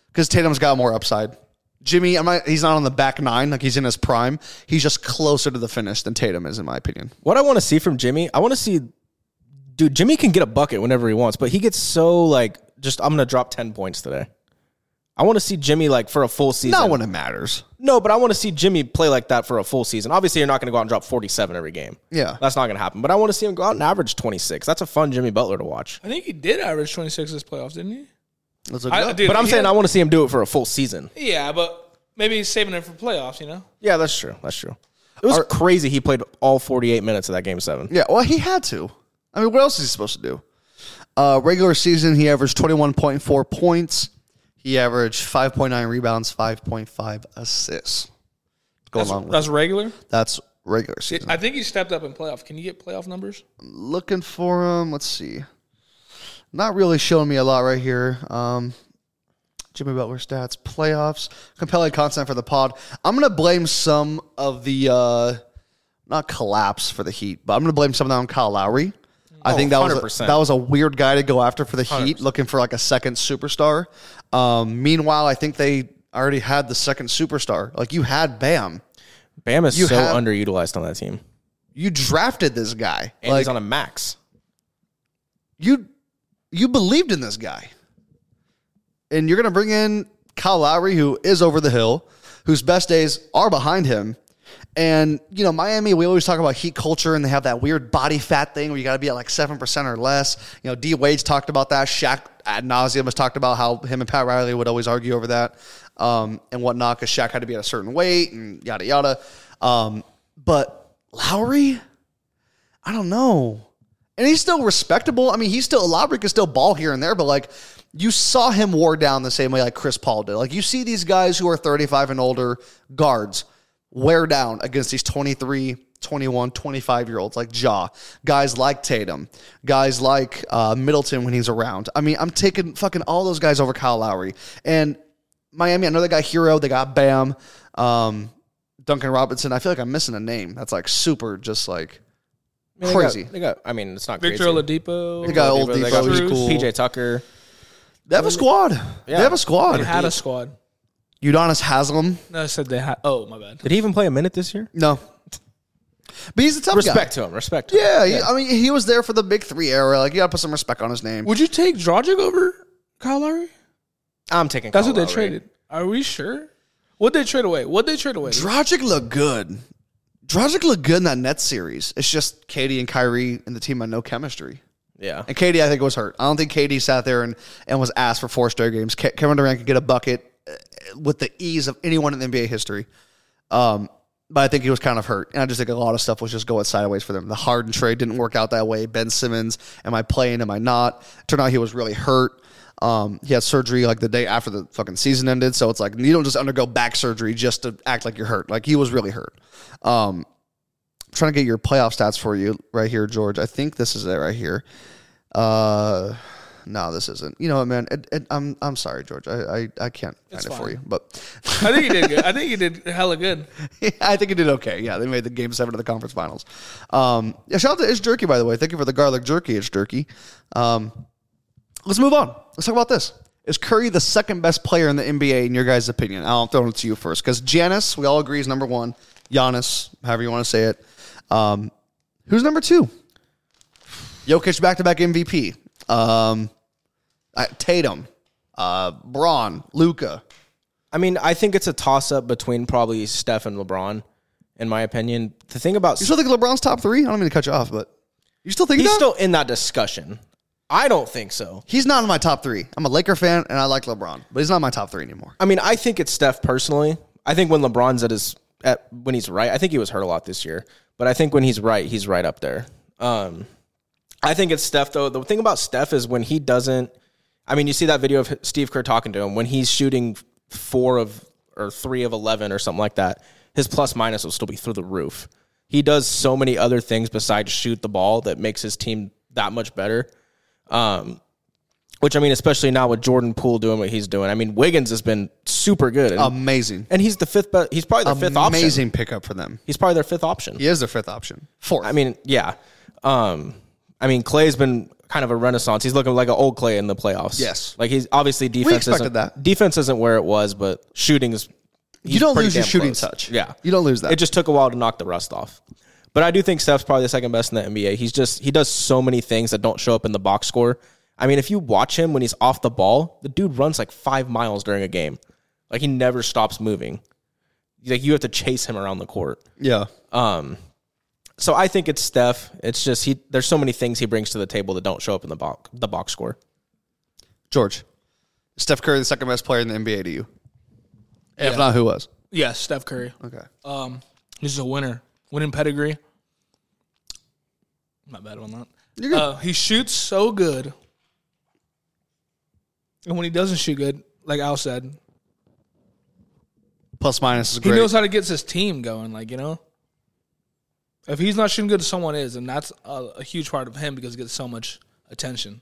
because Tatum's got more upside. Jimmy, I'm not, he's not on the back nine like he's in his prime. He's just closer to the finish than Tatum is, in my opinion. What I want to see from Jimmy, I want to see, dude. Jimmy can get a bucket whenever he wants, but he gets so like, just I'm gonna drop ten points today. I want to see Jimmy like for a full season. Not when it matters. No, but I want to see Jimmy play like that for a full season. Obviously, you're not going to go out and drop 47 every game. Yeah. That's not going to happen. But I want to see him go out and average 26. That's a fun Jimmy Butler to watch. I think he did average 26 this playoffs, didn't he? Let's look I- dude, But I'm saying had- I want to see him do it for a full season. Yeah, but maybe he's saving it for playoffs. You know. Yeah, that's true. That's true. It was crazy. He played all 48 minutes of that game seven. Yeah, well, he had to. I mean, what else is he supposed to do? Uh, regular season, he averaged 21.4 points. He averaged 5.9 rebounds, 5.5 assists. Go That's, along with that's it. regular. That's regular season. I think he stepped up in playoff. Can you get playoff numbers? Looking for him. Let's see. Not really showing me a lot right here. Um, Jimmy Butler stats, playoffs, compelling content for the pod. I'm gonna blame some of the uh, not collapse for the Heat, but I'm gonna blame some of that on Kyle Lowry. I think that was a, 100%. that was a weird guy to go after for the Heat, looking for like a second superstar. Um, meanwhile, I think they already had the second superstar. Like you had Bam, Bam is You so have- underutilized on that team. you drafted this guy, And like he's on a max. you you believed in this guy. And you're going to bring in Kyle Lowry, who is over the hill, whose best days are behind him. And, you know, Miami, we always talk about heat culture and they have that weird body fat thing where you got to be at like 7% or less. You know, D Wade's talked about that. Shaq ad nauseum has talked about how him and Pat Riley would always argue over that um, and whatnot because Shaq had to be at a certain weight and yada, yada. Um, but Lowry, I don't know. And he's still respectable. I mean, he's still Lowry can still ball here and there, but like you saw him wore down the same way like Chris Paul did. Like you see these guys who are 35 and older guards wear down against these 23, 21, 25 year olds like Ja, guys like Tatum, guys like uh, Middleton when he's around. I mean, I'm taking fucking all those guys over Kyle Lowry. And Miami, I know they got Herro, they got Bam, um, Duncan Robinson. I feel like I'm missing a name that's like super just like I mean, they got- crazy. They got, I mean, it's not Victor crazy. Oladipo. They got old They got Dipo, he's cool. PJ Tucker. They have a squad. They have a squad. They had a squad. Udonis Haslem. No, I said they had. Oh, my bad. Did he even play a minute this year? No. But he's a tough guy. Respect to him. Respect to him. Yeah, he- I mean, he was there for the big three era. Like, you gotta put some respect on his name. Would you take Dragic over Kyle Lowry? I'm taking That's Kyle what they Lowry. traded. Are we sure? What they trade away? What they trade away? Dragic looked good. Dragic looked good in that Nets series. It's just KD and Kyrie and the team had no chemistry. Yeah. And KD, I think, was hurt. I don't think KD sat there and, and was asked for four straight games. Ke- Kevin Durant could get a bucket with the ease of anyone in NBA history. Um, but I think he was kind of hurt. And I just think a lot of stuff was just going sideways for them. The Harden trade didn't work out that way. Ben Simmons, am I playing? Am I not? Turned out he was really hurt. Um, he had surgery like the day after the fucking season ended. So it's like you don't just undergo back surgery just to act like you're hurt. Like he was really hurt. Um, I'm trying to get your playoff stats for you right here, George. I think this is it right here. Uh, no, this isn't. You know what, man? It, it, I'm I'm sorry, George. I I, I can't find it for fine. you, but I think he did good. I think he did hella good. I think it did okay. Yeah, they made the game seven of the conference finals. Um, yeah, shout out to Ish Jerky, by the way. Thank you for the garlic jerky, Ish Jerky. Um, let's move on. Let's talk about this. Is Curry the second best player in the NBA in your guys' opinion? I'll throw it to you first because Giannis, we all agree, is number one. Giannis, however you want to say it. Um, who's number two? Jokic back to back MVP. Um, uh, Tatum, uh, Bron, Luka. I mean, I think it's a toss up between probably Steph and LeBron, in my opinion. The thing about You still think LeBron's top three? I don't mean to cut you off, but you still think he's that? still in that discussion. I don't think so. He's not in my top three. I'm a Laker fan and I like LeBron, but he's not my top three anymore. I mean, I think it's Steph personally. I think when LeBron's at his at when he's right, I think he was hurt a lot this year, but I think when he's right, he's right up there. Um, I think it's Steph though. The thing about Steph is when he doesn't. I mean, you see that video of Steve Kerr talking to him when he's shooting four of or three of eleven or something like that. His plus minus will still be through the roof. He does so many other things besides shoot the ball that makes his team that much better. Um, which I mean, especially now with Jordan Poole doing what he's doing. I mean, Wiggins has been super good, and, Amazing. and he's the fifth. Be- he's probably their fifth option. Amazing pickup for them. He's probably their fifth option. He is their fifth option. Fourth. I mean, yeah. Um, I mean, Klay's been kind of a renaissance. He's looking like an old Klay in the playoffs. Yes. like he's obviously defense. We expected isn't, that. Defense isn't where it was, but shooting is You don't lose your shooting close. touch. Yeah, You don't lose that. It just took a while to knock the rust off. But I do think Steph's probably the second best in the NBA. He's just he does so many things that don't show up in the box score. I mean, if you watch him when he's off the ball, the dude runs like five miles during a game. Like he never stops moving. Like you have to chase him around the court. yeah. Um, So I think it's Steph. It's just he. There's so many things he brings to the table that don't show up in the box the box score. George, Steph Curry, the second best player in the NBA to you. If Yeah. not, who was? Yes, Steph Curry. Okay. Um, he's a winner. Winning pedigree. Not bad on that. You're good. Uh, he shoots so good, and when he doesn't shoot good, like Al said, Plus minus is he great. knows how to get his team going. Like you know, if he's not shooting good, someone is, and that's a, a huge part of him because he gets so much attention.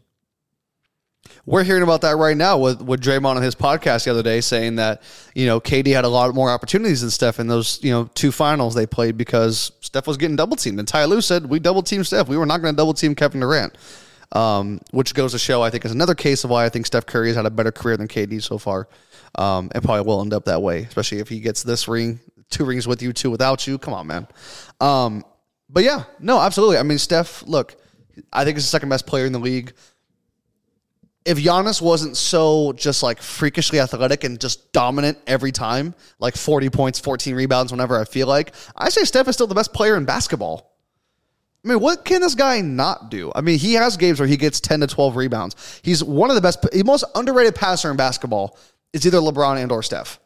We're hearing about that right now with, with Draymond on his podcast the other day saying that, you know, KD had a lot more opportunities than Steph in those, you know, two finals they played because Steph was getting double teamed. And Ty Lue said, we double teamed Steph. We were not going to double team Kevin Durant. Um, which goes to show, I think, is another case of why I think Steph Curry has had a better career than KD so far. Um, and probably will end up that way, especially if he gets this ring, two rings with you, two without you. Come on, man. Um, but yeah, no, absolutely. I mean, Steph, look, I think he's the second best player in the league if Giannis wasn't so just like freakishly athletic and just dominant every time, like 40 points, 14 rebounds whenever I feel like, I say Steph is still the best player in basketball. I mean, what can this guy not do? I mean, he has games where he gets 10 to 12 rebounds. He's one of the best, the most underrated passer in basketball is either LeBron and or Steph.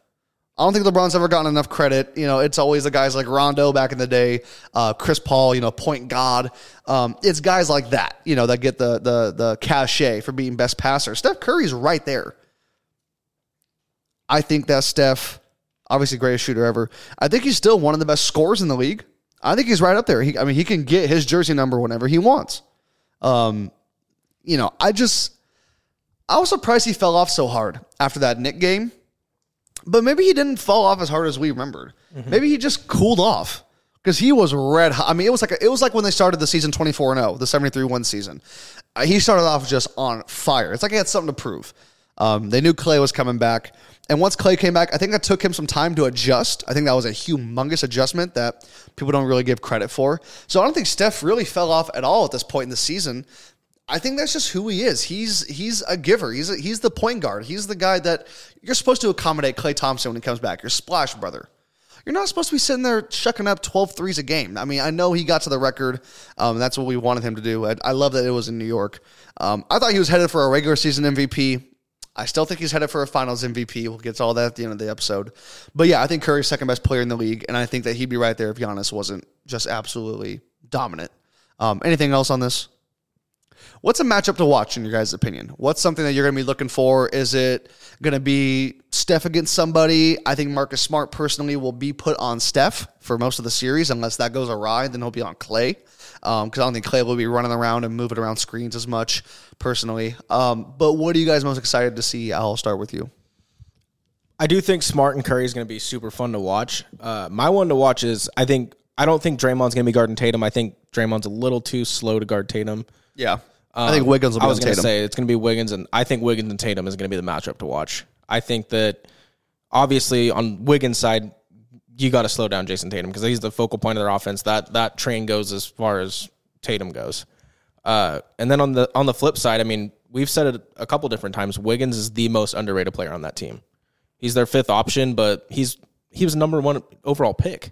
I don't think LeBron's ever gotten enough credit. You know, it's always the guys like Rondo back in the day, uh, Chris Paul, you know, point god. Um, it's guys like that, you know, that get the the the cachet for being best passer. Steph Curry's right there. I think that Steph, obviously greatest shooter ever. I think he's still one of the best scorers in the league. I think he's right up there. He, I mean, he can get his jersey number whenever he wants. Um, you know, I just I was surprised he fell off so hard after that Knick game. But maybe he didn't fall off as hard as we remembered. Maybe he just cooled off because he was red hot. I mean, it was like a, it was like when they started the season twenty four and zero, the seventy three one season. Uh, he started off just on fire. It's like he had something to prove. Um, they knew Klay was coming back, and once Klay came back, I think that took him some time to adjust. I think that was a humongous adjustment that people don't really give credit for. So I don't think Steph really fell off at all at this point in the season. I think that's just who he is. He's he's a giver. He's a, he's the point guard. He's the guy that you're supposed to accommodate Klay Thompson when he comes back. Your splash brother. You're not supposed to be sitting there shucking up 12 threes a game. I mean, I know he got to the record. Um, that's what we wanted him to do. I, I love that it was in New York. Um, I thought he was headed for a regular season MVP. I still think he's headed for a finals MVP. We'll get to all that at the end of the episode. But yeah, I think Curry's second best player in the league, and I think that he'd be right there if Giannis wasn't just absolutely dominant. Um, anything else on this? What's a matchup to watch in your guys' opinion? What's something that you're going to be looking for? Is it going to be Steph against somebody? I think Marcus Smart personally will be put on Steph for most of the series, unless that goes awry. Then he'll be on Klay because I don't think Klay will be running around and moving around screens as much personally. Um, but what are you guys most excited to see? I'll start with you. I do think Smart and Curry is going to be super fun to watch. Uh, my one to watch is I think I don't think Draymond's going to be guarding Tatum. I think Draymond's a little too slow to guard Tatum. Yeah, I think Wiggins will be Um, I was going to say it's going to be Wiggins, and I think Wiggins and Tatum is going to be the matchup to watch. I think that obviously on Wiggins' side, you got to slow down Jayson Tatum because he's the focal point of their offense. That that train goes as far as Tatum goes. Uh, and then on the on the flip side, I mean, we've said it a couple different times. Wiggins is the most underrated player on that team. He's their fifth option, but he's he was number one overall pick.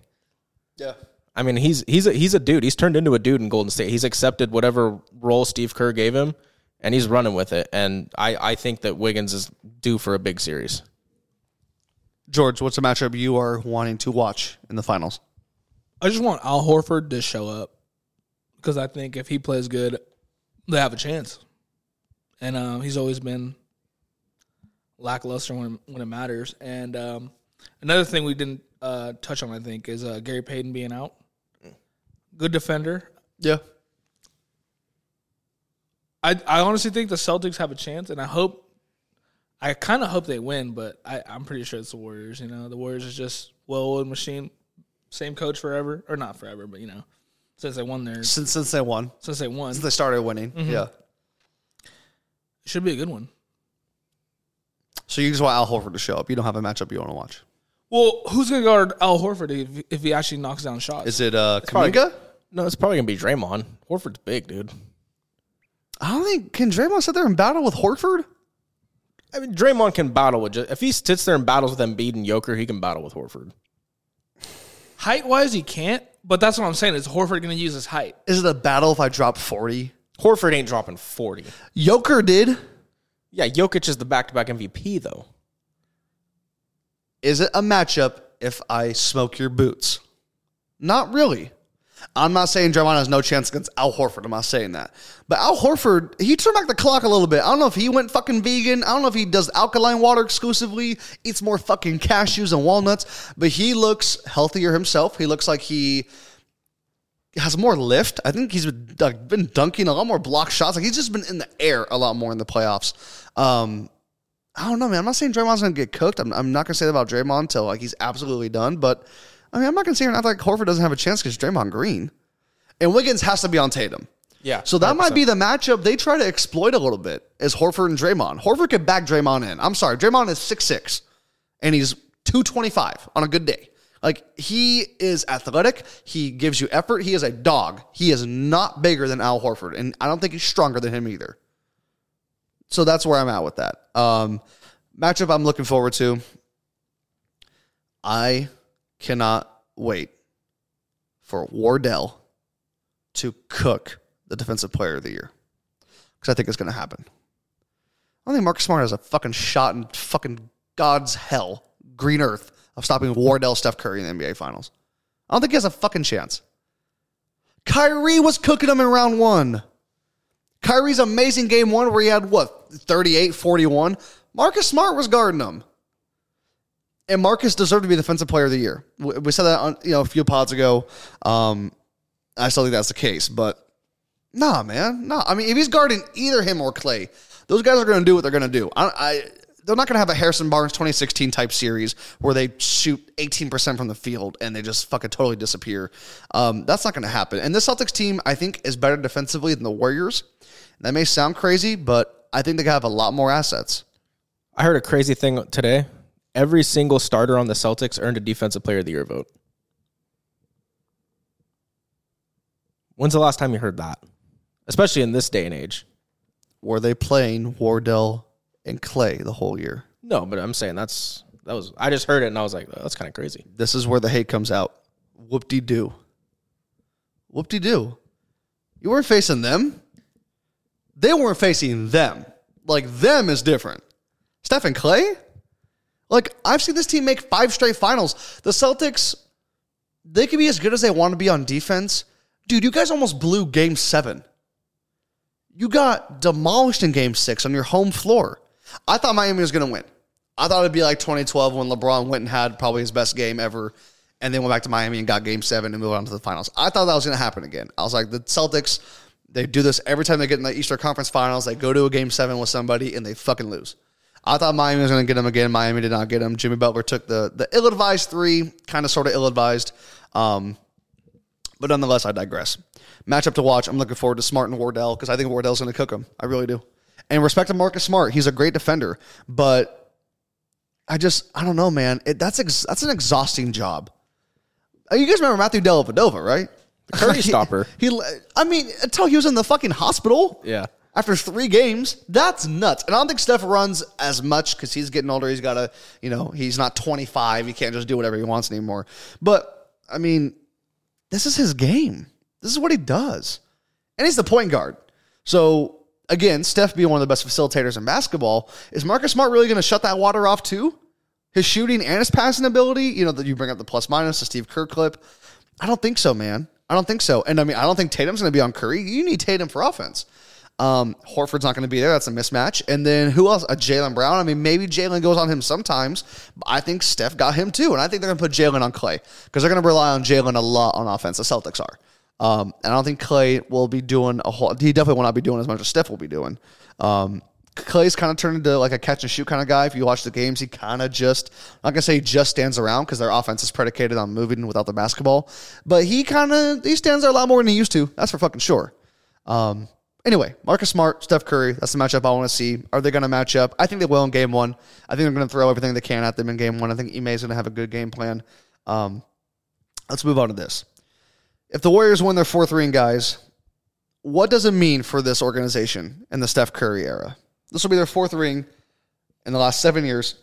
yeah. I mean, he's he's a, he's a dude. He's turned into a dude in Golden State. He's accepted whatever role Steve Kerr gave him, and he's running with it. And I, I think that Wiggins is due for a big series. George, what's a matchup you are wanting to watch in the finals? I just want Al Horford to show up because I think if he plays good, they have a chance. And um, he's always been lackluster when when it matters. And um, another thing we didn't uh, touch on, I think, is uh, Gary Payton being out. Good defender. Yeah. I I honestly think the Celtics have a chance, and I hope. I kind of hope they win, but I, I'm pretty sure it's the Warriors. You know, the Warriors is just well-oiled machine, same coach forever, or not forever, but you know, since they won their Since since they won, since they won, since they started winning, yeah. it should be a good one. So you just want Al Horford to show up. You don't have a matchup you want to watch. Well, who's gonna guard Al Horford if, if he actually knocks down shots? Is it uh, Kuminga? No, it's probably gonna be Draymond. Horford's big, dude. I don't think can Draymond sit there and battle with Horford. I mean, Draymond can battle with just, if he sits there and battles with Embiid and Joker, he can battle with Horford. height wise, he can't. But that's what I'm saying. Is Horford gonna use his height? Is it a battle if I drop forty? Horford ain't dropping forty. Joker did. Yeah, Jokic is the back-to-back MVP though. Is it a matchup if I smoke your boots? Not really. I'm not saying Draymond has no chance against Al Horford. I'm not saying that. But Al Horford, he turned back the clock a little bit. I don't know if he went fucking vegan. I don't know if he does alkaline water exclusively, eats more fucking cashews and walnuts, but he looks healthier himself. He looks like he has more lift. I think he's been, dunking a lot more block shots. Like he's just been in the air a lot more in the playoffs. Um, I don't know, man. I'm not saying Draymond's gonna get cooked. I'm, I'm not gonna say that about Draymond until like he's absolutely done. But I mean, I'm not gonna say not like Horford doesn't have a chance because Draymond Green and Wiggins has to be on Tatum. Yeah, So that might be the matchup they try to exploit a little bit is Horford and Draymond. Horford could back Draymond in. I'm sorry, Draymond is 6'6 and he's 225 on a good day. Like he is athletic, he gives you effort, he is a dog. He is not bigger than Al Horford, and I don't think he's stronger than him either. So that's where I'm at with that. Um, matchup I'm looking forward to. I cannot wait for Wardell to cook the defensive player of the year because I think it's going to happen. I don't think Marcus Smart has a fucking shot in fucking God's hell, green earth, of stopping Wardell Steph Curry in the NBA Finals. I don't think he has a fucking chance. Kyrie was cooking him in round one. Kyrie's amazing game one where he had what, 38, 41. Marcus Smart was guarding him. And Marcus deserved to be defensive player of the year. We said that on, you know a few pods ago. Um, I still think that's the case, but nah, man, nah. I mean, if he's guarding either him or Klay, those guys are going to do what they're going to do. I, I they're not going to have a Harrison Barnes 2016 type series where they shoot 18% from the field and they just fucking totally disappear. Um, that's not going to happen. And this Celtics team, I think, is better defensively than the Warriors. That may sound crazy, but I think they have a lot more assets. I heard a crazy thing today. Every single starter on the Celtics earned a Defensive Player of the Year vote. When's the last time you heard that? Especially in this day and age. Were they playing Wardell and Klay the whole year? No, but I'm saying that's that was I just heard it and I was like, oh, that's kind of crazy. This is where the hate comes out. Whoop de doo. Whoop de doo. You weren't facing them. They weren't facing them. Like them is different. Stephen Klay? Like I've seen this team make five straight finals. The Celtics, they could be as good as they want to be on defense. Dude, you guys almost blew game seven. You got demolished in game six on your home floor. I thought Miami was going to win. I thought it'd be like 2012 when LeBron went and had probably his best game ever, and then went back to Miami and got game seven and moved on to the finals. I thought that was going to happen again. I was like, the Celtics, they do this every time they get in the Eastern Conference finals. They go to a game seven with somebody and they fucking lose. I thought Miami was going to get them again. Miami did not get them. Jimmy Butler took the the ill advised three, kind of sort of ill advised. Um, but nonetheless, I digress. Matchup to watch. I'm looking forward to Smart and Wardell because I think Wardell's going to cook him. I really do. And respect to Marcus Smart. He's a great defender, but I just I don't know, man. It, that's ex, that's an exhausting job. Uh, You guys remember Matthew Dellavedova, right? The Curry stopper. He, I mean, until he was in the fucking hospital. Yeah. After three games, that's nuts. And I don't think Steph runs as much because he's getting older. He's got to, you know, he's not 25. He can't just do whatever he wants anymore. But I mean, this is his game. This is what he does. And he's the point guard. So again, Steph being one of the best facilitators in basketball, is Marcus Smart really going to shut that water off too? His shooting and his passing ability, you know, that you bring up the plus minus, the Steve Kerr clip. I don't think so, man. I don't think so. And I mean, I don't think Tatum's going to be on Curry. You need Tatum for offense. Um, Horford's not going to be there. That's a mismatch. And then who else? A Jaylen Brown. I mean, maybe Jaylen goes on him sometimes. I think Steph got him too. And I think they're going to put Jaylen on Klay because they're going to rely on Jaylen a lot on offense. The Celtics are. Um, and I don't think Klay will be doing a whole. He definitely will not be doing as much as Steph will be doing. Um, Klay's kind of turned into like a catch and shoot kind of guy. If you watch the games, he kind of just, I'm not going to say he just stands around because their offense is predicated on moving without the basketball, but he kind of, he stands there a lot more than he used to. That's for fucking sure. Um, Anyway, Marcus Smart, Steph Curry, that's the matchup I want to see. Are they going to match up? I think they will in game one. I think they're going to throw everything they can at them in game one. I think Ime is going to have a good game plan. Um, let's move on to this. If the Warriors win their fourth ring, guys, what does it mean for this organization in the Steph Curry era? This will be their fourth ring in the last seven years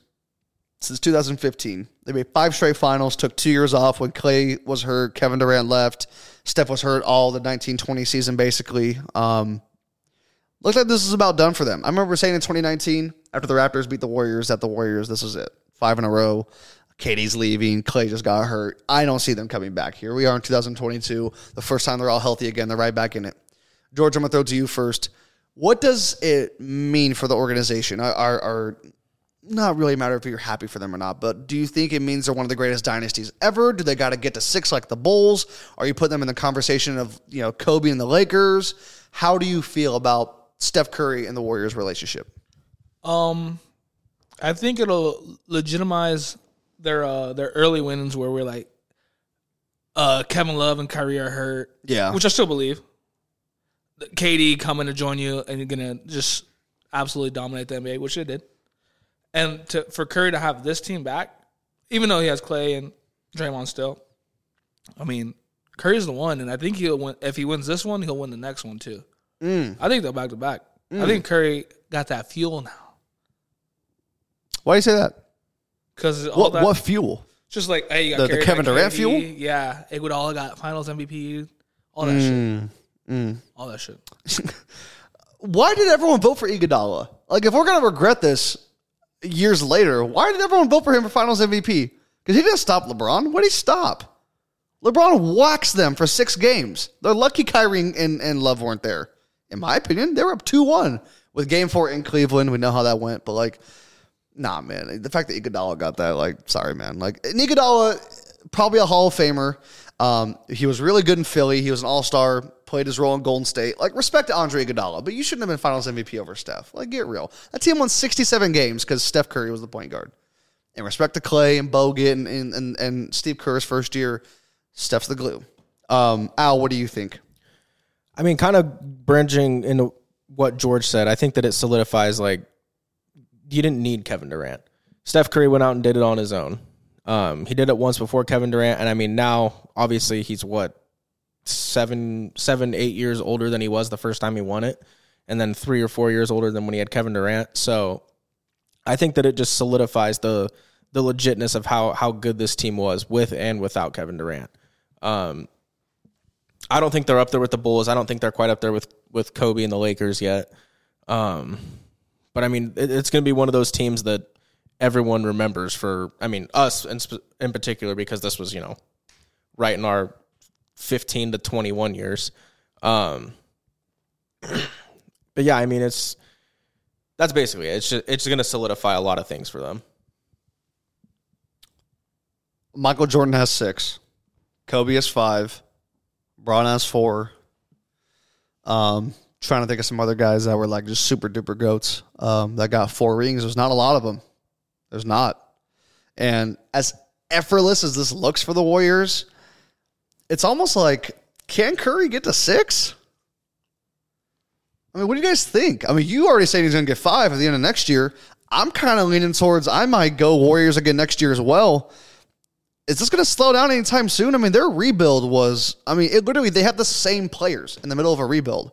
since 2015. They made five straight finals, took two years off when Klay was hurt, Kevin Durant left, Steph was hurt all the 1920 season, basically. Um, looked like this is about done for them. I remember saying in 2019, after the Raptors beat the Warriors, that the Warriors, this is it. Five in a row. KD's leaving. Klay just got hurt. I don't see them coming back. Here we are in 2022. The first time they're all healthy again. They're right back in it. George, I'm going to throw to you first. What does it mean for the organization? Are, are, are not really matter if you're happy for them or not, but do you think it means they're one of the greatest dynasties ever? Do they got to get to six like the Bulls? Are you putting them in the conversation of you know Kobe and the Lakers? How do you feel about Steph Curry and the Warriors relationship? Um, I think it'll legitimize their uh their early wins where we're like, uh, Kevin Love and Kyrie are hurt. Yeah. which I still believe. KD coming to join you and you're gonna just absolutely dominate the NBA, which it did. And to for Curry to have this team back, even though he has Klay and Draymond still, I mean, Curry's the one, and I think he'll win. If he wins this one, he'll win the next one too. Mm. I think they're back to back. I mm. think Curry got that fuel now Why do you say that? because What that, what fuel? just like hey, you got The- the Kevin Durant KD, fuel? Yeah, Iguodala got Finals MVP, all that shit, mm. all that shit. Why did everyone vote for Iguodala? Like, if we're gonna regret this years later, why did everyone vote for him for Finals MVP? Because he didn't stop LeBron. What did he stop? LeBron waxed them for six games. They're lucky Kyrie and, and Love weren't there. In my opinion, they were up 2 1 with game four in Cleveland. We know how that went, but like, nah, man. The fact that Iguodala got that, like, sorry, man. Like, Iguodala, probably a Hall of Famer. Um, he was really good in Philly. He was an all star, played his role in Golden State. Like, respect to Andre Iguodala, but you shouldn't have been finals MVP over Steph. Like, get real. That team won 67 games because Steph Curry was the point guard. And respect to Klay and Bogut and, and, and, and Steve Kerr's first year, Steph's the glue. Um, Al, what do you think? I mean, kind of bridging into what George said, I think that it solidifies like you didn't need Kevin Durant. Steph Curry went out and did it on his own. Um, he did it once before Kevin Durant, and I mean now, obviously, he's what seven, seven, eight years older than he was the first time he won it, and then three or four years older than when he had Kevin Durant. So, I think that it just solidifies the the legitness of how how good this team was with and without Kevin Durant. Um, I don't think they're up there with the Bulls. I don't think they're quite up there with with Kobe and the Lakers yet. Um, but I mean, it, it's going to be one of those teams that everyone remembers for. I mean, us in in particular because this was you know right in our fifteen to twenty one years. Um, but yeah, I mean, it's that's basically it. It's just, it's going to solidify a lot of things for them. Michael Jordan has six. Kobe has five. Bron has four. Um, trying to think of some other guys that were like just super duper goats um, that got four rings. There's not a lot of them. There's not. And as effortless as this looks for the Warriors, it's almost like can Curry get to six? I mean, what do you guys think? I mean, you already saying he's going to get five at the end of next year. I'm kind of leaning towards I might go Warriors again next year as well is this going to slow down anytime soon? I mean, their rebuild was, I mean, it literally, they have the same players in the middle of a rebuild.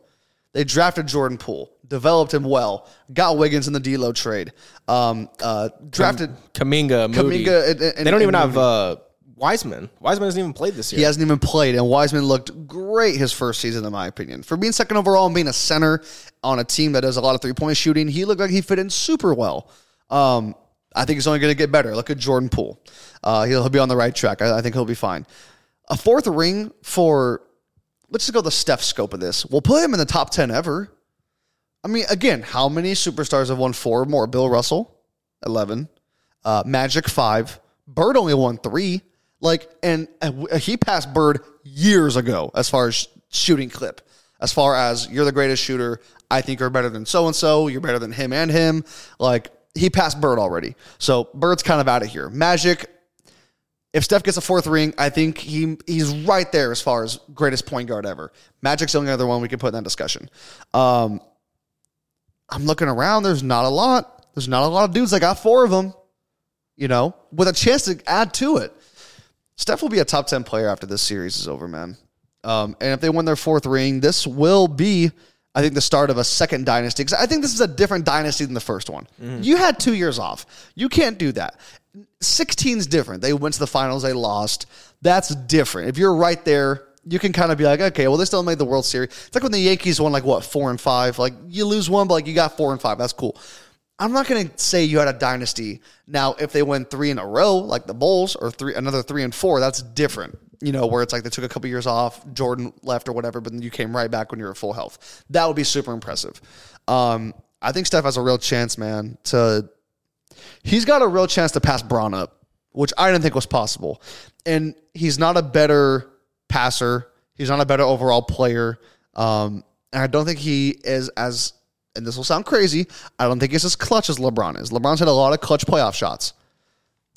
They drafted Jordan Poole, developed him well, got Wiggins in the D'Lo trade, um, uh, drafted. Kuminga, Moody. Kuminga and- and- they don't even have uh, Wiseman. Wiseman hasn't even played this year. He hasn't even played, and Wiseman looked great his first season, in my opinion. For being second overall and being a center on a team that does a lot of three point shooting, he looked like he fit in super well. Um, I think he's only going to get better. Look at Jordan Poole. Uh, he'll, he'll be on the right track. I, I think he'll be fine. A fourth ring for, let's just go the Steph scope of this. We'll put him in the top 10 ever. I mean, again, how many superstars have won four or more? Bill Russell, 11. Uh, Magic, five. Bird only won three. Like, and uh, he passed Bird years ago as far as shooting clip. As far as you're the greatest shooter, I think you're better than so and so. You're better than him and him. Like, he passed Bird already. So Bird's kind of out of here. Magic, If Steph gets a fourth ring, I think he he's right there as far as greatest point guard ever. Magic's the only other one we can put in that discussion. Um, I'm looking around. There's not a lot. There's not a lot of dudes. I got four of them. You know, with a chance to add to it. Steph will be a top 10 player after this series is over, man. Um, and if they win their fourth ring, this will be, I think, the start of a second dynasty. Because I think this is a different dynasty than the first one. You had two years off. You can't do that. 16 is different. They went to the finals, they lost. That's different. If you're right there, you can kind of be like, okay, well, they still made the World Series. It's like when the Yankees won, like, what, four and five? Like, you lose one, but like, you got four and five. That's cool. I'm not going to say you had a dynasty. Now, if they win three in a row, like the Bulls, or three another three and four, that's different. You know, where it's like they took a couple years off, Jordan left or whatever, but then you came right back when you were full health. That would be super impressive. Um, I think Steph has a real chance, man. To he's got a real chance to pass Bron up, which I didn't think was possible. And he's not a better passer. He's not a better overall player. Um, and I don't think he is as, and this will sound crazy, I don't think he's as clutch as LeBron is. LeBron's had a lot of clutch playoff shots.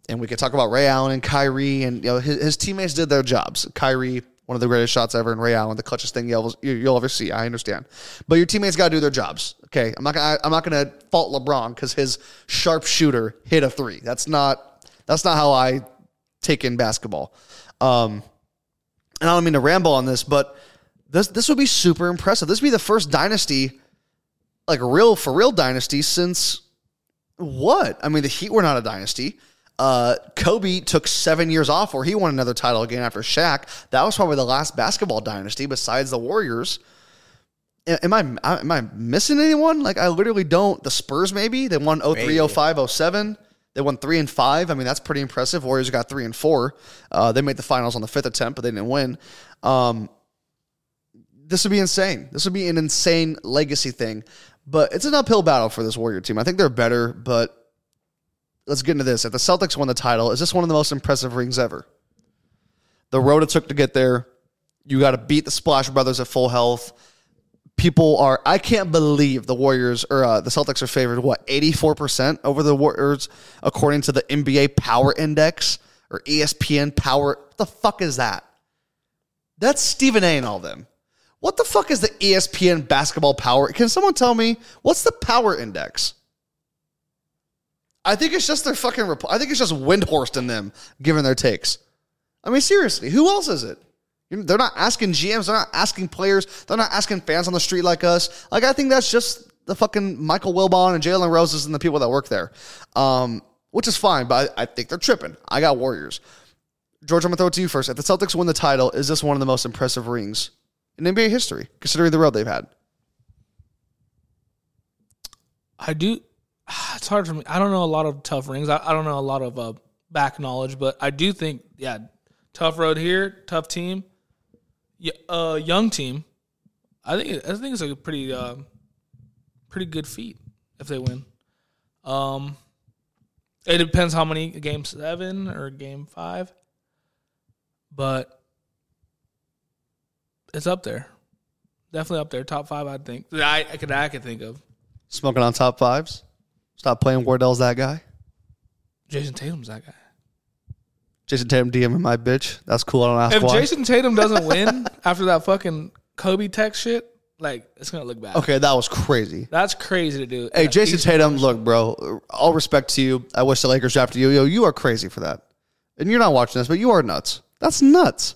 And we could talk about Ray Allen and Kyrie, and you know his, his teammates did their jobs. Kyrie, one of the greatest shots ever, and Ray Allen, the clutchest thing you'll, you'll ever see. I understand, but your teammates got to do their jobs. Okay, I'm not gonna I'm not gonna fault LeBron because his sharpshooter hit a three. That's not that's not how I take in basketball. Um, and I don't mean to ramble on this, but this this would be super impressive. This would be the first dynasty, like real for real dynasty since what? I mean, the Heat were not a dynasty. Uh, Kobe took seven years off where he won another title again after Shaq. That was probably the last basketball dynasty besides the Warriors. Am I am I missing anyone? Like I literally don't. The Spurs maybe they won 03, 05, 07. They won three and five. I mean that's pretty impressive. Warriors got three and four. Uh, they made the finals on the fifth attempt, but they didn't win. Um, this would be insane. This would be an insane legacy thing. But it's an uphill battle for this Warrior team. I think they're better, but let's get into this. If the Celtics won the title, is this one of the most impressive rings ever? The road it took to get there, you got to beat the Splash Brothers at full health. People are, I can't believe the Warriors or uh, the Celtics are favored, what, 84% over the Warriors, according to the NBA Power Index or ESPN Power. What the fuck is that? That's Stephen A. and all them. What the fuck is the ESPN basketball power? Can someone tell me what's the power index? I think it's just their fucking. Rep- I think it's just Windhorst and them giving their takes. I mean, seriously, who else is it? They're not asking GMs. They're not asking players. They're not asking fans on the street like us. Like I think that's just the fucking Michael Wilbon and Jalen Roses and the people that work there, um, which is fine. But I, I think they're tripping. I got Warriors. George, I'm gonna throw it to you first. If the Celtics win the title, is this one of the most impressive rings in NBA history, considering the road they've had? I do. It's hard for me. I don't know a lot of tough rings. I, I don't know a lot of uh, back knowledge, but I do think, yeah, tough road here, tough team, yeah, uh, young team. I think I think it's a pretty uh, pretty good feat if they win. Um, it depends how many game seven or game five, but it's up there. Definitely up there, top five. I think that I, I could I could think of. Smoking on top fives. Stop playing Wardell's that guy. Jayson Tatum's that guy. Jayson Tatum DM my bitch. That's cool. I don't ask If why. Jayson Tatum doesn't win after that fucking Kobe text shit, like it's gonna look bad. okay, that was crazy. That's crazy to do. Hey, Yeah, Jayson Tatum, look, bro. All respect to you. I wish the Lakers drafted you. Yo, you are crazy for that. And you're not watching this, but you are nuts. That's nuts.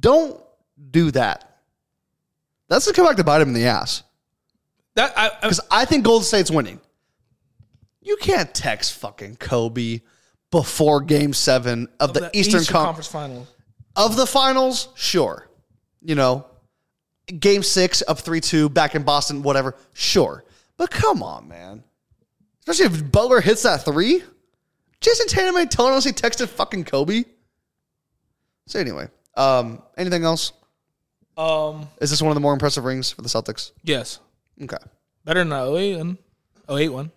Don't do that. That's gonna come back to bite him in the ass. That I, I, Because I think Golden State's winning. You can't text fucking Kobe before Game Seven of, the, Eastern, Con- Conference Final. of the finals. Sure, you know, Game Six of three two back in Boston, whatever. Sure, but come on, man. Especially if Butler hits that three. Jayson Tatum ain't telling us he texted fucking Kobe. So anyway, um, anything else? Um, Is this one of the more impressive rings for the Celtics? yes, Okay. better than the 08 one. 08 one.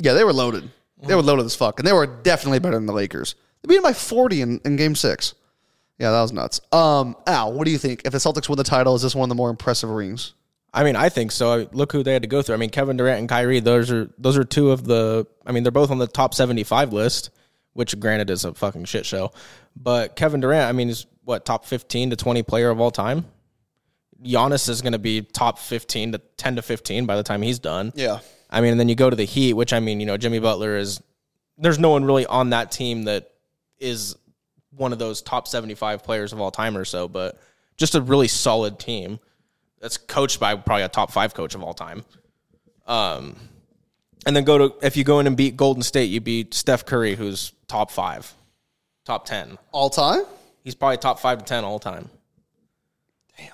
Yeah, they were loaded. They were loaded as fuck, and they were definitely better than the Lakers. They beat them by forty in, in Game Six. Yeah, that was nuts. Um, Al, what do you think? If the Celtics win the title, is this one of the more impressive rings? I mean, I think so. Look who they had to go through. I mean, Kevin Durant and Kyrie. Those are those are two of the. I mean, they're both on the top seventy-five list. which granted is a fucking shit show. But Kevin Durant, I mean, is what top fifteen to twenty player of all time. Giannis is going to be top fifteen to ten to fifteen by the time he's done. Yeah. I mean, and then you go to the Heat, which I mean, you know, Jimmy Butler is. There's no one really on that team that is one of those top 75 players of all time or so, but just a really solid team that's coached by probably a top five coach of all time. Um, and then go to if you go in and beat Golden State, you beat Steph Curry, who's top five, top ten. All time? He's probably top five to ten all time. Damn.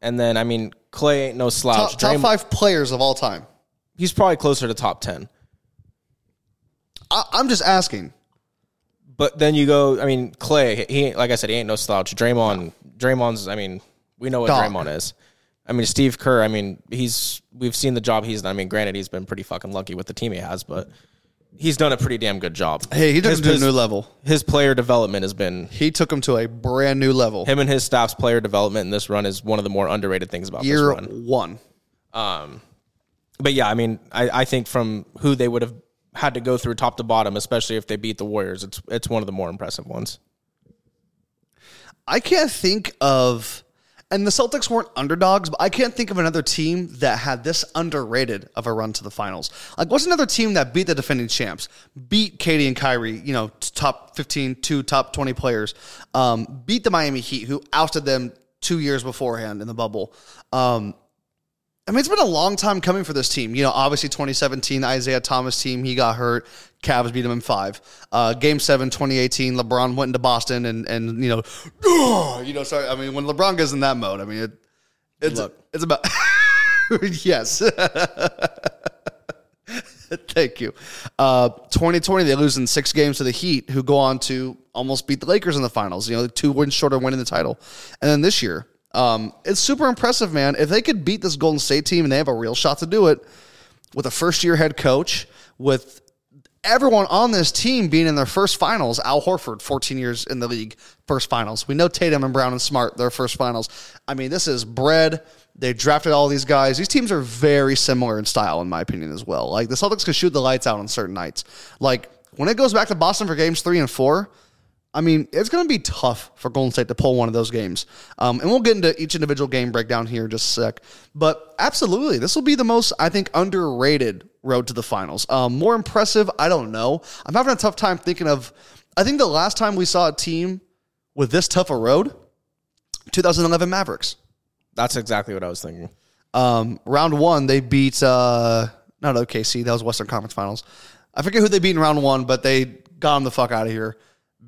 And then I mean, Klay ain't no slouch. Top, top Draymond- five players of all time. He's probably closer to top ten. I, I'm just asking. But then you go. I mean, Klay. He ain't- like I said, he ain't no slouch. Draymond. Draymond's. I mean, we know what Dog. Draymond is. I mean, Steve Kerr. I mean, he's. We've seen the job he's done. I mean, granted, he's been pretty fucking lucky with the team he has, but he's done a pretty damn good job. Hey, he took his, him to a new level. His player development has been He took him to a brand new level. him and his staff's player development in this run is one of the more underrated things about Year this run. one. Um, But yeah, I mean, I, I think from who they would have had to go through top to bottom, especially if they beat the Warriors, it's it's one of the more impressive ones. I can't think of, and the Celtics weren't underdogs, but I can't think of another team that had this underrated of a run to the finals. Like, what's another team that beat the defending champs, beat KD and Kyrie, you know, top 15, two top 20 players, um, beat the Miami Heat, who ousted them two years beforehand in the bubble. Um, I mean, it's been a long time coming for this team. You know, obviously 2017, Isaiah Thomas team, he got hurt. Cavs beat him in five. Uh, game seven, 2018, LeBron went into Boston and, and you know, you know, sorry. I mean, when LeBron goes in that mode, I mean, it, it's, Look. it's about, yes. Thank you. Uh, 2020, they lose in six games to the Heat, who go on to almost beat the Lakers in the finals. You know, two wins short of winning the title. And then this year, um, it's super impressive, man. If they could beat this Golden State team and they have a real shot to do it with a first year head coach, with everyone on this team being in their first finals. Al Horford, 14 years in the league, first finals. We know Tatum and Brown and Smart, their first finals. I mean, this is bread. They drafted all these guys. These teams are very similar in style, in my opinion, as well. Like the Celtics can shoot the lights out on certain nights. Like when it goes back to Boston for games three and four, I mean, it's going to be tough for Golden State to pull one of those games. Um, and we'll get into each individual game breakdown here in just a sec. But absolutely, this will be the most, I think, underrated road to the finals. Um, more impressive, I don't know. I'm having a tough time thinking of, I think the last time we saw a team with this tough a road, 2011 Mavericks. That's exactly what I was thinking. Um, round one, they beat uh, not OKC. That was Western Conference Finals. I forget who they beat in round one, but they got them the fuck out of here.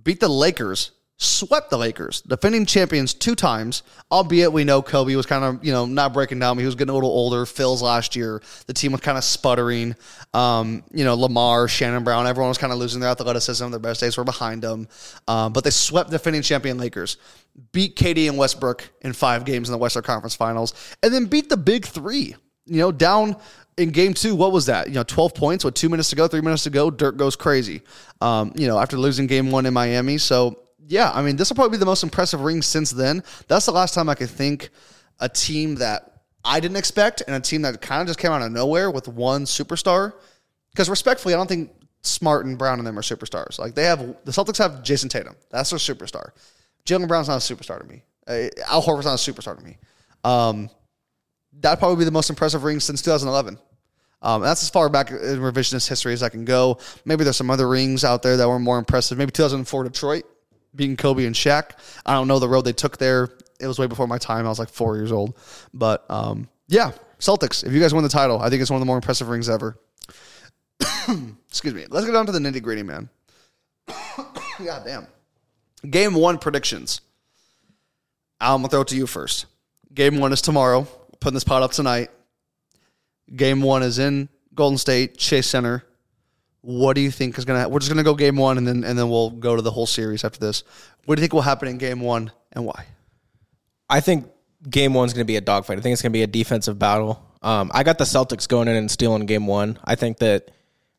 Beat the Lakers, swept the Lakers, defending champions two times. Albeit we know Kobe was kind of you know not breaking down. He was getting a little older. Phil's last year, the team was kind of sputtering. Um, you know Lamar, Shannon Brown, everyone was kind of losing their athleticism. Their best days were behind them. Um, but they swept defending champion Lakers, beat KD and Westbrook in five games in the Western Conference Finals, and then beat the Big Three. You know, down in game two, what was that? You know, 12 points with two minutes to go, three minutes to go. Dirk goes crazy, um, you know, after losing game one in Miami. So, yeah, I mean, this will probably be the most impressive ring since then. That's the last time I could think a team that I didn't expect and a team that kind of just came out of nowhere with one superstar. Because respectfully, I don't think Smart and Brown and them are superstars. Like they have, the Celtics have Jayson Tatum. That's their superstar. Jaylen Brown's not a superstar to me. Uh, Al Horford's not a superstar to me. Um, that'd probably be the most impressive ring since 2011. Um, that's as far back in revisionist history as I can go. Maybe there's some other rings out there that were more impressive. Maybe 2004 Detroit, beating Kobe and Shaq. I don't know the road they took there. It was way before my time. I was like four years old. But um, yeah, Celtics. If you guys win the title, I think it's one of the more impressive rings ever. Excuse me. Let's get down to the nitty gritty, man. God damn. Game one predictions. I'm gonna throw it to you first. Game one is tomorrow. Putting this pot up tonight. Game one is in Golden State Chase Center. What do you think is gonna? We're just gonna go game one, and then and then we'll go to the whole series after this. What do you think will happen in game one, and why? I think game one's going to be a dogfight. I think it's to be a defensive battle. Um, I got the Celtics going in and stealing game one. I think that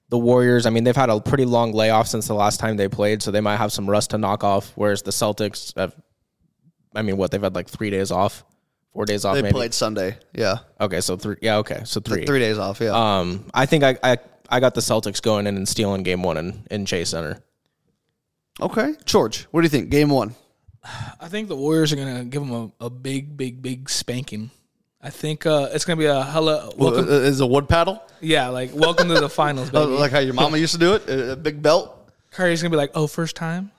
the Warriors, I mean, they've had a pretty long layoff since the last time they played, so they might have some rust to knock off. Whereas the Celtics have, I mean, what they've had like three days off, four days off. They maybe. played Sunday. Yeah, Okay, so three. Yeah, okay, so three. three days off. Yeah. Um, I think I, I I got the Celtics going in and stealing game one in, in Chase Center. Okay, George, what do you think? Game one. I think the Warriors are gonna give them a, a big, big, big spanking. I think uh, it's gonna be a hella welcome. Uh, Is it a wood paddle? yeah, like welcome to the finals, Uh, baby. like how your mama used to do it? A, a big belt? Curry's gonna be like, "Oh, first time."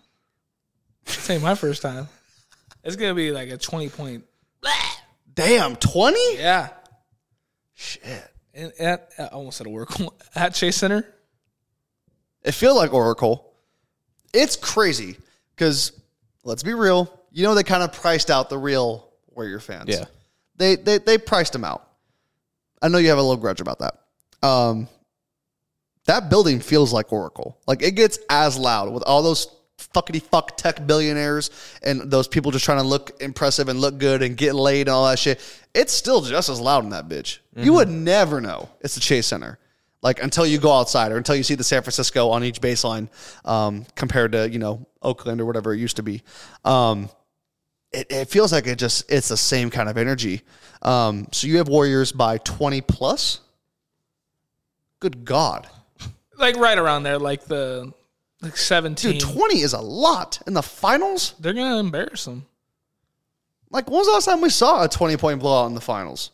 This ain't my first time. It's gonna be like a twenty point. Damn, 20? Yeah, Shit. and at I almost said Oracle. at Chase Center. It feels like Oracle. It's crazy because let's be real. You know they kind of priced out the real Warrior fans. Yeah. they they they priced them out. I know you have a little grudge about that. Um, that building feels like Oracle. Like it gets as loud with all those fuckity fuck tech billionaires and those people just trying to look impressive and look good and get laid and all that shit. It's still just as loud in that bitch. You would never know it's the Chase Center. Like until you go outside or until you see the San Francisco on each baseline, um, compared to you know Oakland or whatever it used to be. Um, it, it feels like it just it's the same kind of energy. Um, so you have Warriors by twenty plus. Good God, Like right around there, like the like seventeen. dude, twenty is a lot in the finals. They're gonna embarrass them. Like when was the last time we saw a twenty point blowout in the finals?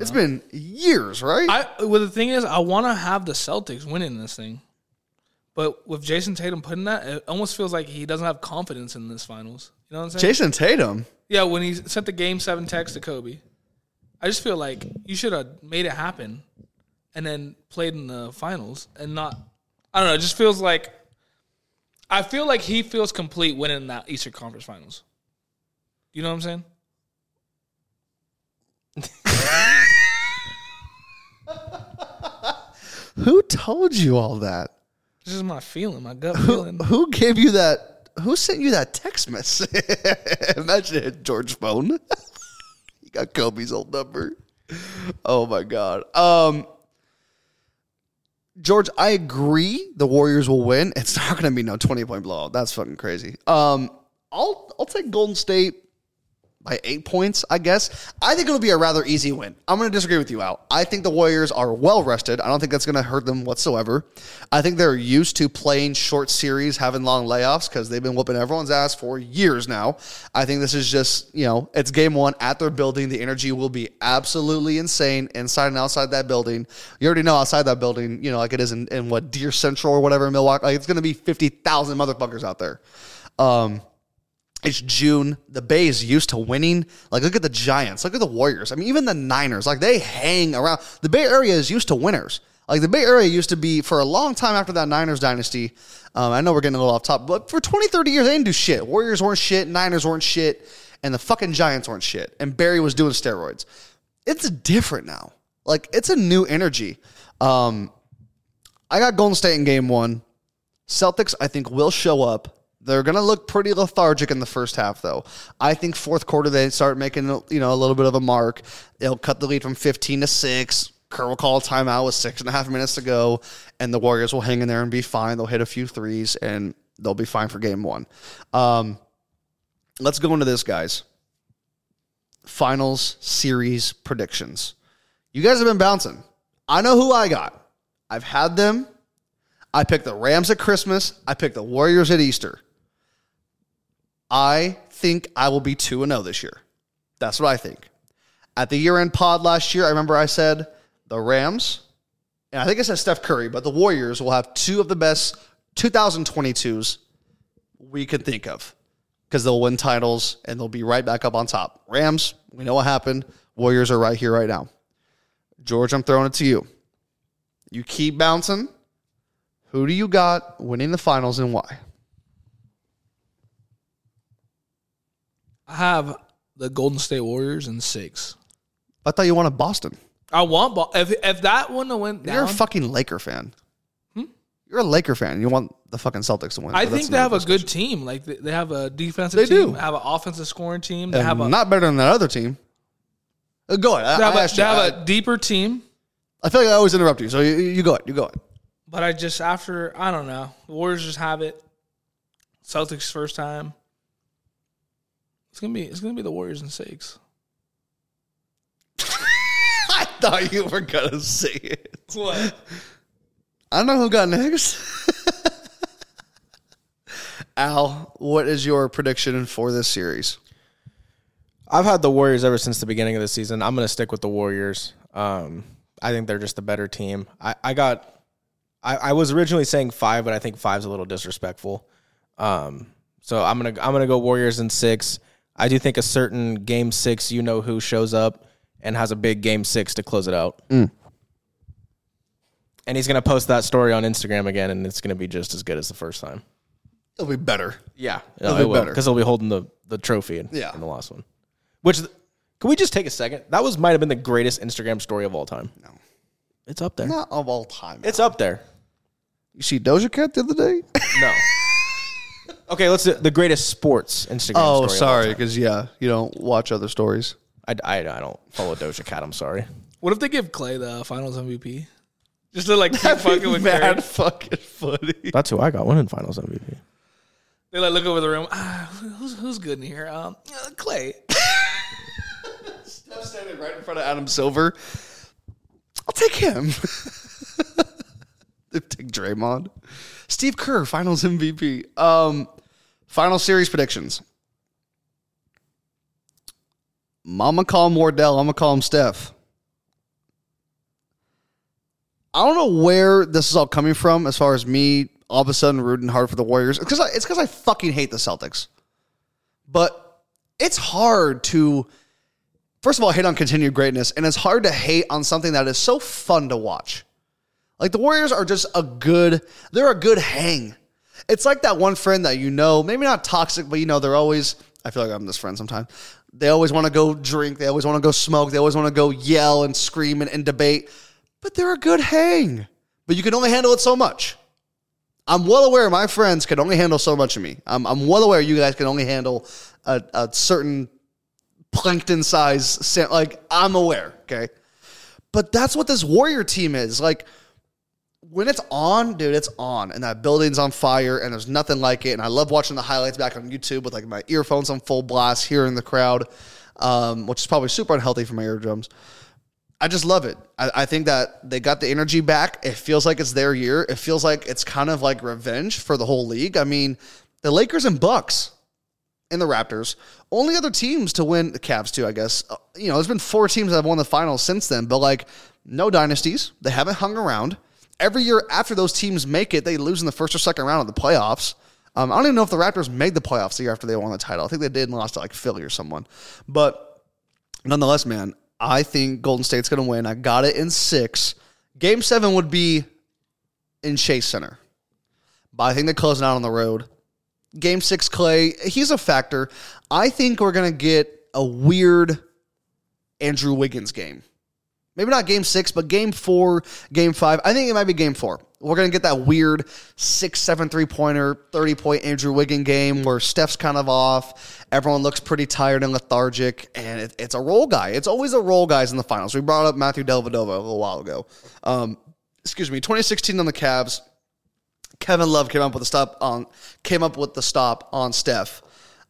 It's been years, right? I well the thing is I want to have the Celtics winning this thing, but with Jayson Tatum putting that, it almost feels like he doesn't have confidence in this finals. You know what I'm saying? Jayson Tatum. Yeah, when he sent the game seven text to Kobe, I just feel like you should have made it happen, and then played in the finals and not. I don't know. It just feels like. I feel like he feels complete winning that Eastern Conference Finals. You know what I'm saying? Who told you all that? This is my feeling, my gut feeling. Who gave you that? Who sent you that text message? Imagine it, George phone. you got Kobe's old number. Oh my god. Um, George, I agree. The Warriors will win. It's not going to be no twenty point blowout. That's fucking crazy. Um, I'll I'll take Golden State by eight points, I guess. I think it'll be a rather easy win. I'm going to disagree with you, Al. I think the Warriors are well rested. I don't think that's going to hurt them whatsoever. I think they're used to playing short series, having long layoffs because they've been whooping everyone's ass for years now. I think this is just, you know, it's game one at their building. The energy will be absolutely insane inside and outside that building. You already know outside that building, you know, like it is in, in what, Deer Central or whatever in Milwaukee. Like it's going to be 50,000 motherfuckers out there. Um, it's June. The Bay is used to winning. Like, look at the Giants. Look at the Warriors. I mean, even the Niners. Like, they hang around. The Bay Area is used to winners. Like, the Bay Area used to be, for a long time after that Niners dynasty, um, I know we're getting a little off top, but for 20, 30 years, they didn't do shit. Warriors weren't shit. Niners weren't shit. And the fucking Giants weren't shit. And Barry was doing steroids. It's different now. Like, it's a new energy. Um, I got Golden State in game one. Celtics, I think, will show up. They're going to look pretty lethargic in the first half, though. I think fourth quarter they start making you know a little bit of a mark. They'll cut the lead from 15 to six. Kerr will call a timeout with six and a half minutes to go, and the Warriors will hang in there and be fine. They'll hit a few threes, and they'll be fine for game one. Um, let's go into this, guys. Finals series predictions. You guys have been bouncing. I know who I got. I've had them. I picked the Rams at Christmas. I picked the Warriors at Easter. I think I will be 2 0 this year. That's what I think. At the year end pod last year, I remember I said the Rams, and I think I said Steph Curry, but the Warriors will have two of the best 2022s we could think of because they'll win titles and they'll be right back up on top. Rams, we know what happened. Warriors are right here, right now. George, I'm throwing it to you. You keep bouncing. Who do you got winning the finals and why? I have the Golden State Warriors in six. I thought you wanted Boston. I want Bo- if if that one to win You're down, a fucking Laker fan. You're a Laker fan. You want the fucking Celtics to win. I think they have a good team. Like they, they have a defensive They team, do. have an offensive scoring team. They discussion. have a not better than that other team. Uh, go ahead. I, they have, I a, they you. have I, a deeper team. I feel like I always interrupt you, so you, you go ahead. You go ahead. But I just after I don't know. The Warriors just have it. Celtics first time. It's gonna be it's gonna be the Warriors in six. I thought you were gonna say it. What? I don't know who got next. Al, what is your prediction for this series? I've had the Warriors ever since the beginning of the season. I'm going to stick with the Warriors. Um, I think they're just the better team. I, I got, I, I was originally saying five, but I think five's a little disrespectful. Um, so I'm gonna I'm gonna go Warriors in six. I do think a certain game six, you know who shows up and has a big game six to close it out. Mm. And he's gonna post that story on Instagram again, and it's gonna be just as good as the first time. It'll be better. Yeah, It'll be better. because he'll be holding the the trophy in, Yeah. in the last one. Which can we just take a second? That was might have been the greatest Instagram story of all time. No, it's up there. Not of all time. It's up there. you see Doja Cat the other day? No. okay, let's do the greatest sports Instagram. story Oh, of all sorry, time. because yeah, you don't watch other stories. I, I, I don't follow Doja Cat. I'm sorry. What if they give Klay the Finals MVP? Just to like keep fucking with Curry. Mad fucking funny. That's who I got winning Finals MVP. They like look over the room. Ah, who's who's good in here? Um, uh, Klay. I'm standing right in front of Adam Silver. I'll take him. take Draymond. Steve Kerr, Finals MVP. Um, final series predictions. Mama call him Wardell. I'm gonna call him Steph. I don't know where this is all coming from as far as me all of a sudden rooting hard for the Warriors. It's because I, it's because I fucking hate the Celtics. But it's hard to first of all hate on continued greatness, and it's hard to hate on something that is so fun to watch. Like the Warriors are just a good, they're a good hang. It's like that one friend that you know, maybe not toxic, but you know, they're always, I feel like I'm this friend sometimes. They always want to go drink, they always want to go smoke, they always want to go yell and scream and, and debate, but they're a good hang. But you can only handle it so much. I'm well aware my friends can only handle so much of me. I'm, I'm well aware you guys can only handle a, a certain plankton size. Like, I'm aware, okay? But that's what this Warrior team is. Like, when it's on, dude, it's on. And that building's on fire, and there's nothing like it. And I love watching the highlights back on YouTube with like my earphones on full blast, hearing the crowd, um, which is probably super unhealthy for my eardrums. I just love it. I, I think that they got the energy back. It feels like it's their year. It feels like it's kind of like revenge for the whole league. I mean, the Lakers and Bucks and the Raptors, only other teams to win the Cavs too, I guess. Uh, You know, there's been four teams that have won the finals since then, but like no dynasties. They haven't hung around. Every year after those teams make it, they lose in the first or second round of the playoffs. Um, I don't even know if the Raptors made the playoffs the year after they won the title. I think they did and lost to like Philly or someone. But nonetheless, man, I think Golden State's going to win. I got it in six. Game seven would be in Chase Center. But I think they're closing out on the road. Game six, Klay, he's a factor. I think we're going to get a weird Andrew Wiggins game. Maybe not game six, but game four, game five. I think it might be game four. We're going to get that weird six, seven, three pointer, 30 point Andrew Wiggins game where Steph's kind of off. Everyone looks pretty tired and lethargic, and it, it's a role guy. It's always a role guys in the finals. We brought up Matthew Dellavedova a little while ago. Um, excuse me, 2016 on the Cavs. Kevin Love came up with the stop on came up with the stop on Steph.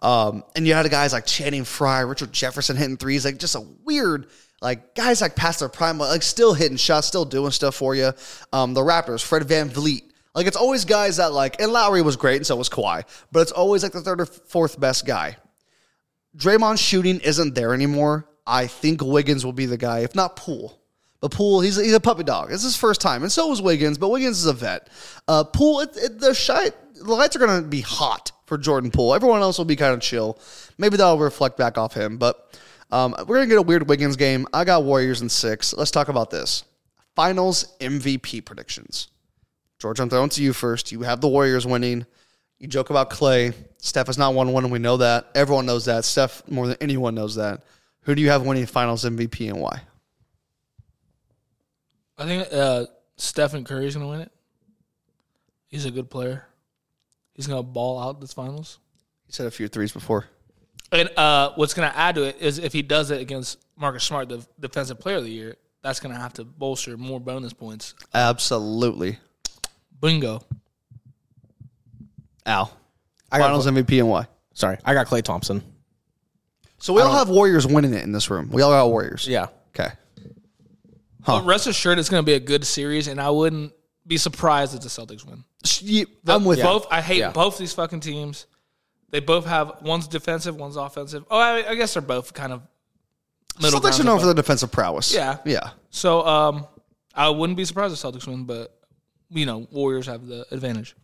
Um, and you had guys like Channing Frye, Richard Jefferson hitting threes, like just a weird, like guys like past their prime, like still hitting shots, still doing stuff for you. Um, the Raptors, Fred VanVleet. Like it's always guys that like, and Lowry was great, and so was Kawhi, but it's always like the third or fourth best guy. Draymond's shooting isn't there anymore. I think Wiggins will be the guy, if not Poole. But Poole, he's, he's a puppy dog. It's his first time, and so is Wiggins. But Wiggins is a vet. Uh, Poole, it, it, the shy, the lights are going to be hot for Jordan Poole. Everyone else will be kind of chill. Maybe that'll reflect back off him. But um, we're going to get a weird Wiggins game. I got Warriors in six. Let's talk about this. Finals MVP predictions. George, I'm throwing to you first. You have the Warriors winning. You joke about Klay. Steph has not won one, and we know that. Everyone knows that. Steph, more than anyone, knows that. Who do you have winning Finals MVP and why? I think uh, Stephen Curry's gonna win it. He's a good player. He's gonna ball out this finals. You said a few threes before. And uh, what's gonna add to it is if he does it against Marcus Smart, the defensive player of the year, that's gonna have to bolster more bonus points. Absolutely. Bingo. Al. I got Finals MVP and why? Sorry, I got Klay Thompson. So we all have Warriors winning it in this room. We all got Warriors. Yeah. Okay. But rest assured, it's gonna be a good series, and I wouldn't be surprised if the Celtics win. you, I'm with you. both. I hate Yeah. both these fucking teams. They both have one's defensive, one's offensive. Oh, I, I guess they're both kind of middle Celtics are known for their defensive prowess. Yeah. yeah. So um, I wouldn't be surprised if Celtics win, but you know, Warriors have the advantage.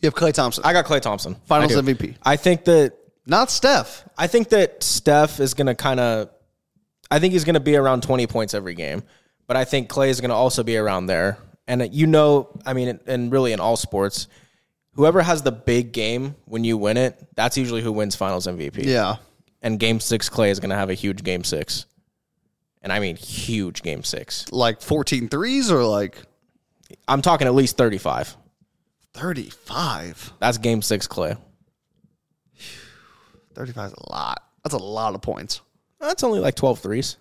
You have Klay Thompson, I got Klay Thompson. Finals I do. MVP. I think that not Steph. I think that Steph is going to kind of. I think he's going to be around 20 points every game, but I think Klay is going to also be around there. And you know, I mean, and really in all sports, whoever has the big game when you win it, that's usually who wins Finals MVP. Yeah, And Game Six, Klay is going to have a huge Game Six, and I mean huge Game Six. like 14 threes or like I'm talking at least 35. 35. That's Game Six, Klay. 35 is a lot. That's a lot of points. That's only like 12 threes.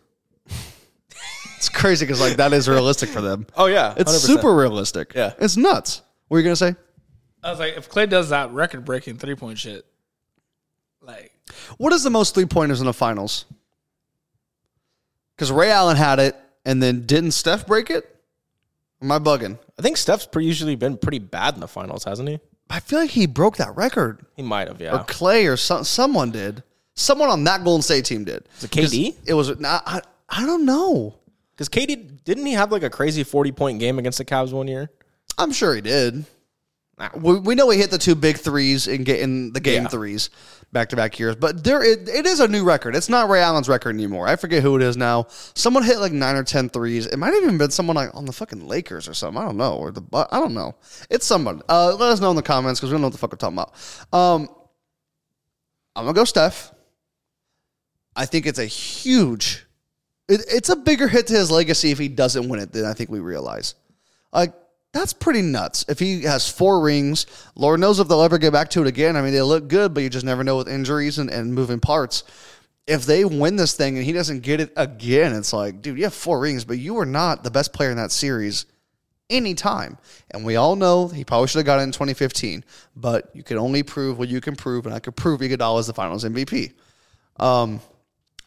It's crazy because like that is realistic for them. Oh yeah, It's 100%. super realistic. Yeah. it's nuts. What were you gonna say? I was like, if Klay does that record breaking three point shit, like What is the most three pointers in the finals? Because Ray Allen had it, and then didn't Steph break it? Am I bugging? I think Steph's pre- usually been pretty bad in the finals, hasn't he? I feel like he broke that record, He might have, yeah. or. Klay, or some, someone did. Someone on that Golden State team did. Was it KD? It was. nah, I, I don't know. Because KD didn't he have like a crazy forty point game against the Cavs one year? I'm sure he did. We, we know he hit the two big threes in, in the game Yeah. threes back to back years, but there it, it is a new record. It's not Ray Allen's record anymore. I forget who it is now. Someone hit like nine or ten threes. It might have even been someone like on the fucking Lakers or something. I don't know or the I don't know. It's someone. Uh, let us know in the comments because we don't know what the fuck we're talking about. Um, I'm gonna go Steph. I think it's a huge. It, it's a bigger hit to his legacy if he doesn't win it than I think we realize. Like that's pretty nuts. If he has four rings, Lord knows if they'll ever get back to it again. I mean, they look good, but you just never know with injuries and, and moving parts. If they win this thing and he doesn't get it again, it's like, dude, you have four rings, but you were not the best player in that series anytime. And we all know he probably should have got it in 2015, but you can only prove what you can prove, and I could prove Iguodala is the Finals MVP. Um,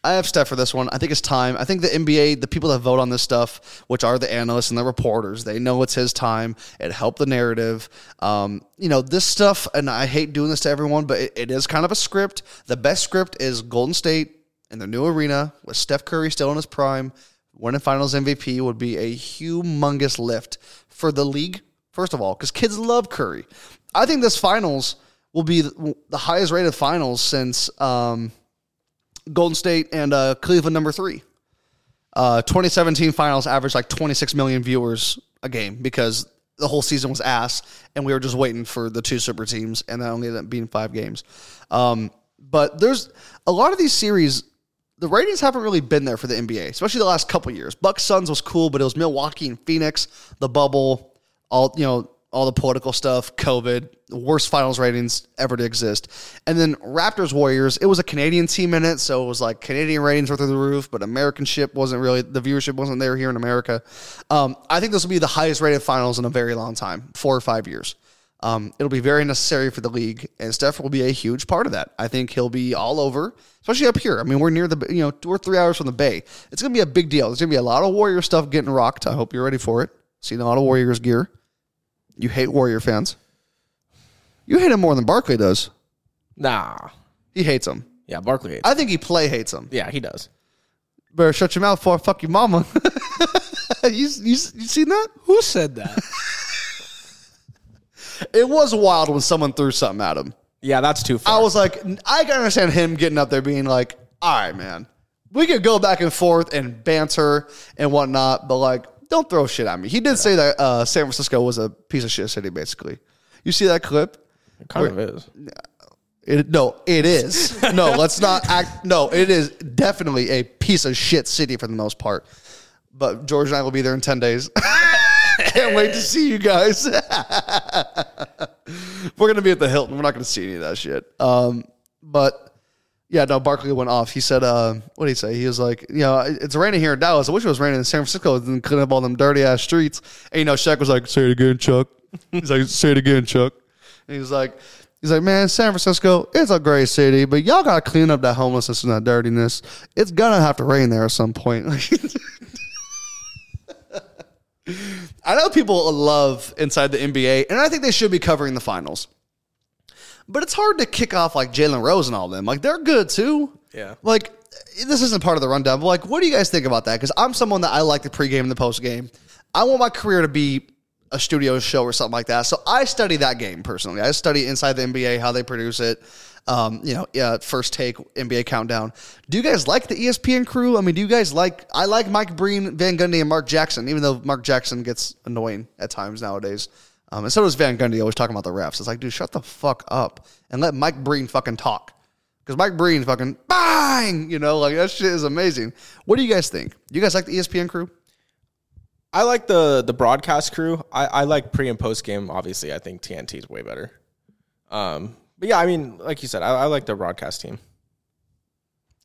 I have Steph for this one. I think it's time. I think the NBA, the people that vote on this stuff, which are the analysts and the reporters, they know it's his time. It helped the narrative. Um, you know, this stuff, and I hate doing this to everyone, but it, it is kind of a script. The best script is Golden State in their new arena with Steph Curry still in his prime. Winning finals MVP would be a humongous lift for the league, first of all, because kids love Curry. I think this finals will be the, highest rated finals since. Um, Golden State and uh, Cleveland number three. Uh, 2017 finals averaged like 26 million viewers a game because the whole season was ass, and we were just waiting for the two super teams, and that only ended up being five games. Um, but there's a lot of these series. The ratings haven't really been there for the NBA, especially the last couple years. Bucks Suns was cool, but it was Milwaukee and Phoenix, the bubble, all you know, all the political stuff, COVID, worst finals ratings ever to exist. And then Raptors Warriors, it was a Canadian team in it, so it was like Canadian ratings were through the roof, but American ship wasn't really the viewership wasn't there here in America. Um, I think this will be the highest rated finals in a very long time, four or five years. Um, it'll be very necessary for the league, and Steph will be a huge part of that. I think he'll be all over, especially up here. I mean, we're near the, you know, we're three hours from the Bay. It's going to be a big deal. There's going to be a lot of Warrior stuff getting rocked. I hope you're ready for it. Seen a lot of Warriors gear. You hate Warrior fans. You hate him more than Barkley does. Nah. He hates him. Yeah, Barkley hates. I think he play hates him. yeah, he does. Better shut your mouth before I fuck your mama. you, you, you seen that? who said that? It was wild when someone threw something at him. Yeah, that's too far. I was like, I can understand him getting up there being like, all right, man, we could go back and forth and banter and whatnot, but like, don't throw shit at me. He did say that uh, San Francisco was a piece of shit city, basically. You see that clip? it kind of is. It, no, it is. No, let's not act. No, it is definitely a piece of shit city for the most part. But George and I will be there in 10 days. Can't wait to see you guys. We're going to be at the Hilton. We're not going to see any of that shit. Um, but yeah, no, Barkley went off. He said, uh, what did he say? He was like, you know, it's raining here in Dallas. I wish it was raining in San Francisco and clean up all them dirty ass streets. And, you know, Shaq was like, say it again, Chuck. He's like, say it again, Chuck. And he was like, he's like, man, San Francisco, it's a great city, but y'all got to clean up that homelessness and that dirtiness. It's going to have to rain there at some point. I know people love inside the NBA, and I think they should be covering the finals. But it's hard to kick off like Jalen Rose and all them. Like they're good too. Yeah. Like this isn't part of the rundown, but like, what do you guys think about that? Because I'm someone that I like the pregame and the postgame. I want my career to be a studio show or something like that. So I study that game personally. I study inside the NBA how they produce it. Um, you know, yeah, first take NBA countdown. Do you guys like the ESPN crew? I mean, do you guys like? I like Mike Breen, Van Gundy, and Mark Jackson. Even though Mark Jackson gets annoying at times nowadays, um, and so does Van Gundy. Always talking about the refs. It's like, dude, shut the fuck up and let Mike Breen fucking talk. Because Mike Breen fucking bang, you know, like that shit is amazing. What do you guys think? You guys like the ESPN crew? I like the the broadcast crew. I, I like pre and post game. Obviously, I think TNT is way better. Um, but yeah, I mean, like you said, I, I like the broadcast team.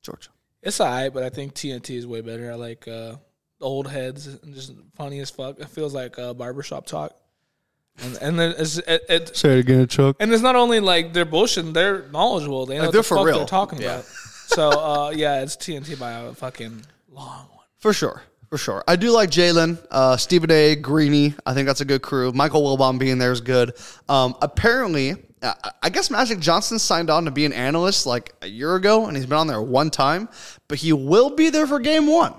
George. It's alright, but I think TNT is way better. I like uh, the old heads and just funny as fuck. It feels like uh, barbershop talk. And and then it's it, it Say it again, Chuck. and it's not only like they're bullshitting, they're knowledgeable. They know Like, what they're the for fuck real. they're talking Yeah. about. So uh, yeah, it's TNT by a fucking long one. For sure. For sure. I do like Jalen, uh, Stephen A. Greeny. I think that's a good crew. Michael Wilbon being there is good. Um, apparently, uh, I guess Magic Johnson signed on to be an analyst like a year ago, and he's been on there one time, but he will be there for game one.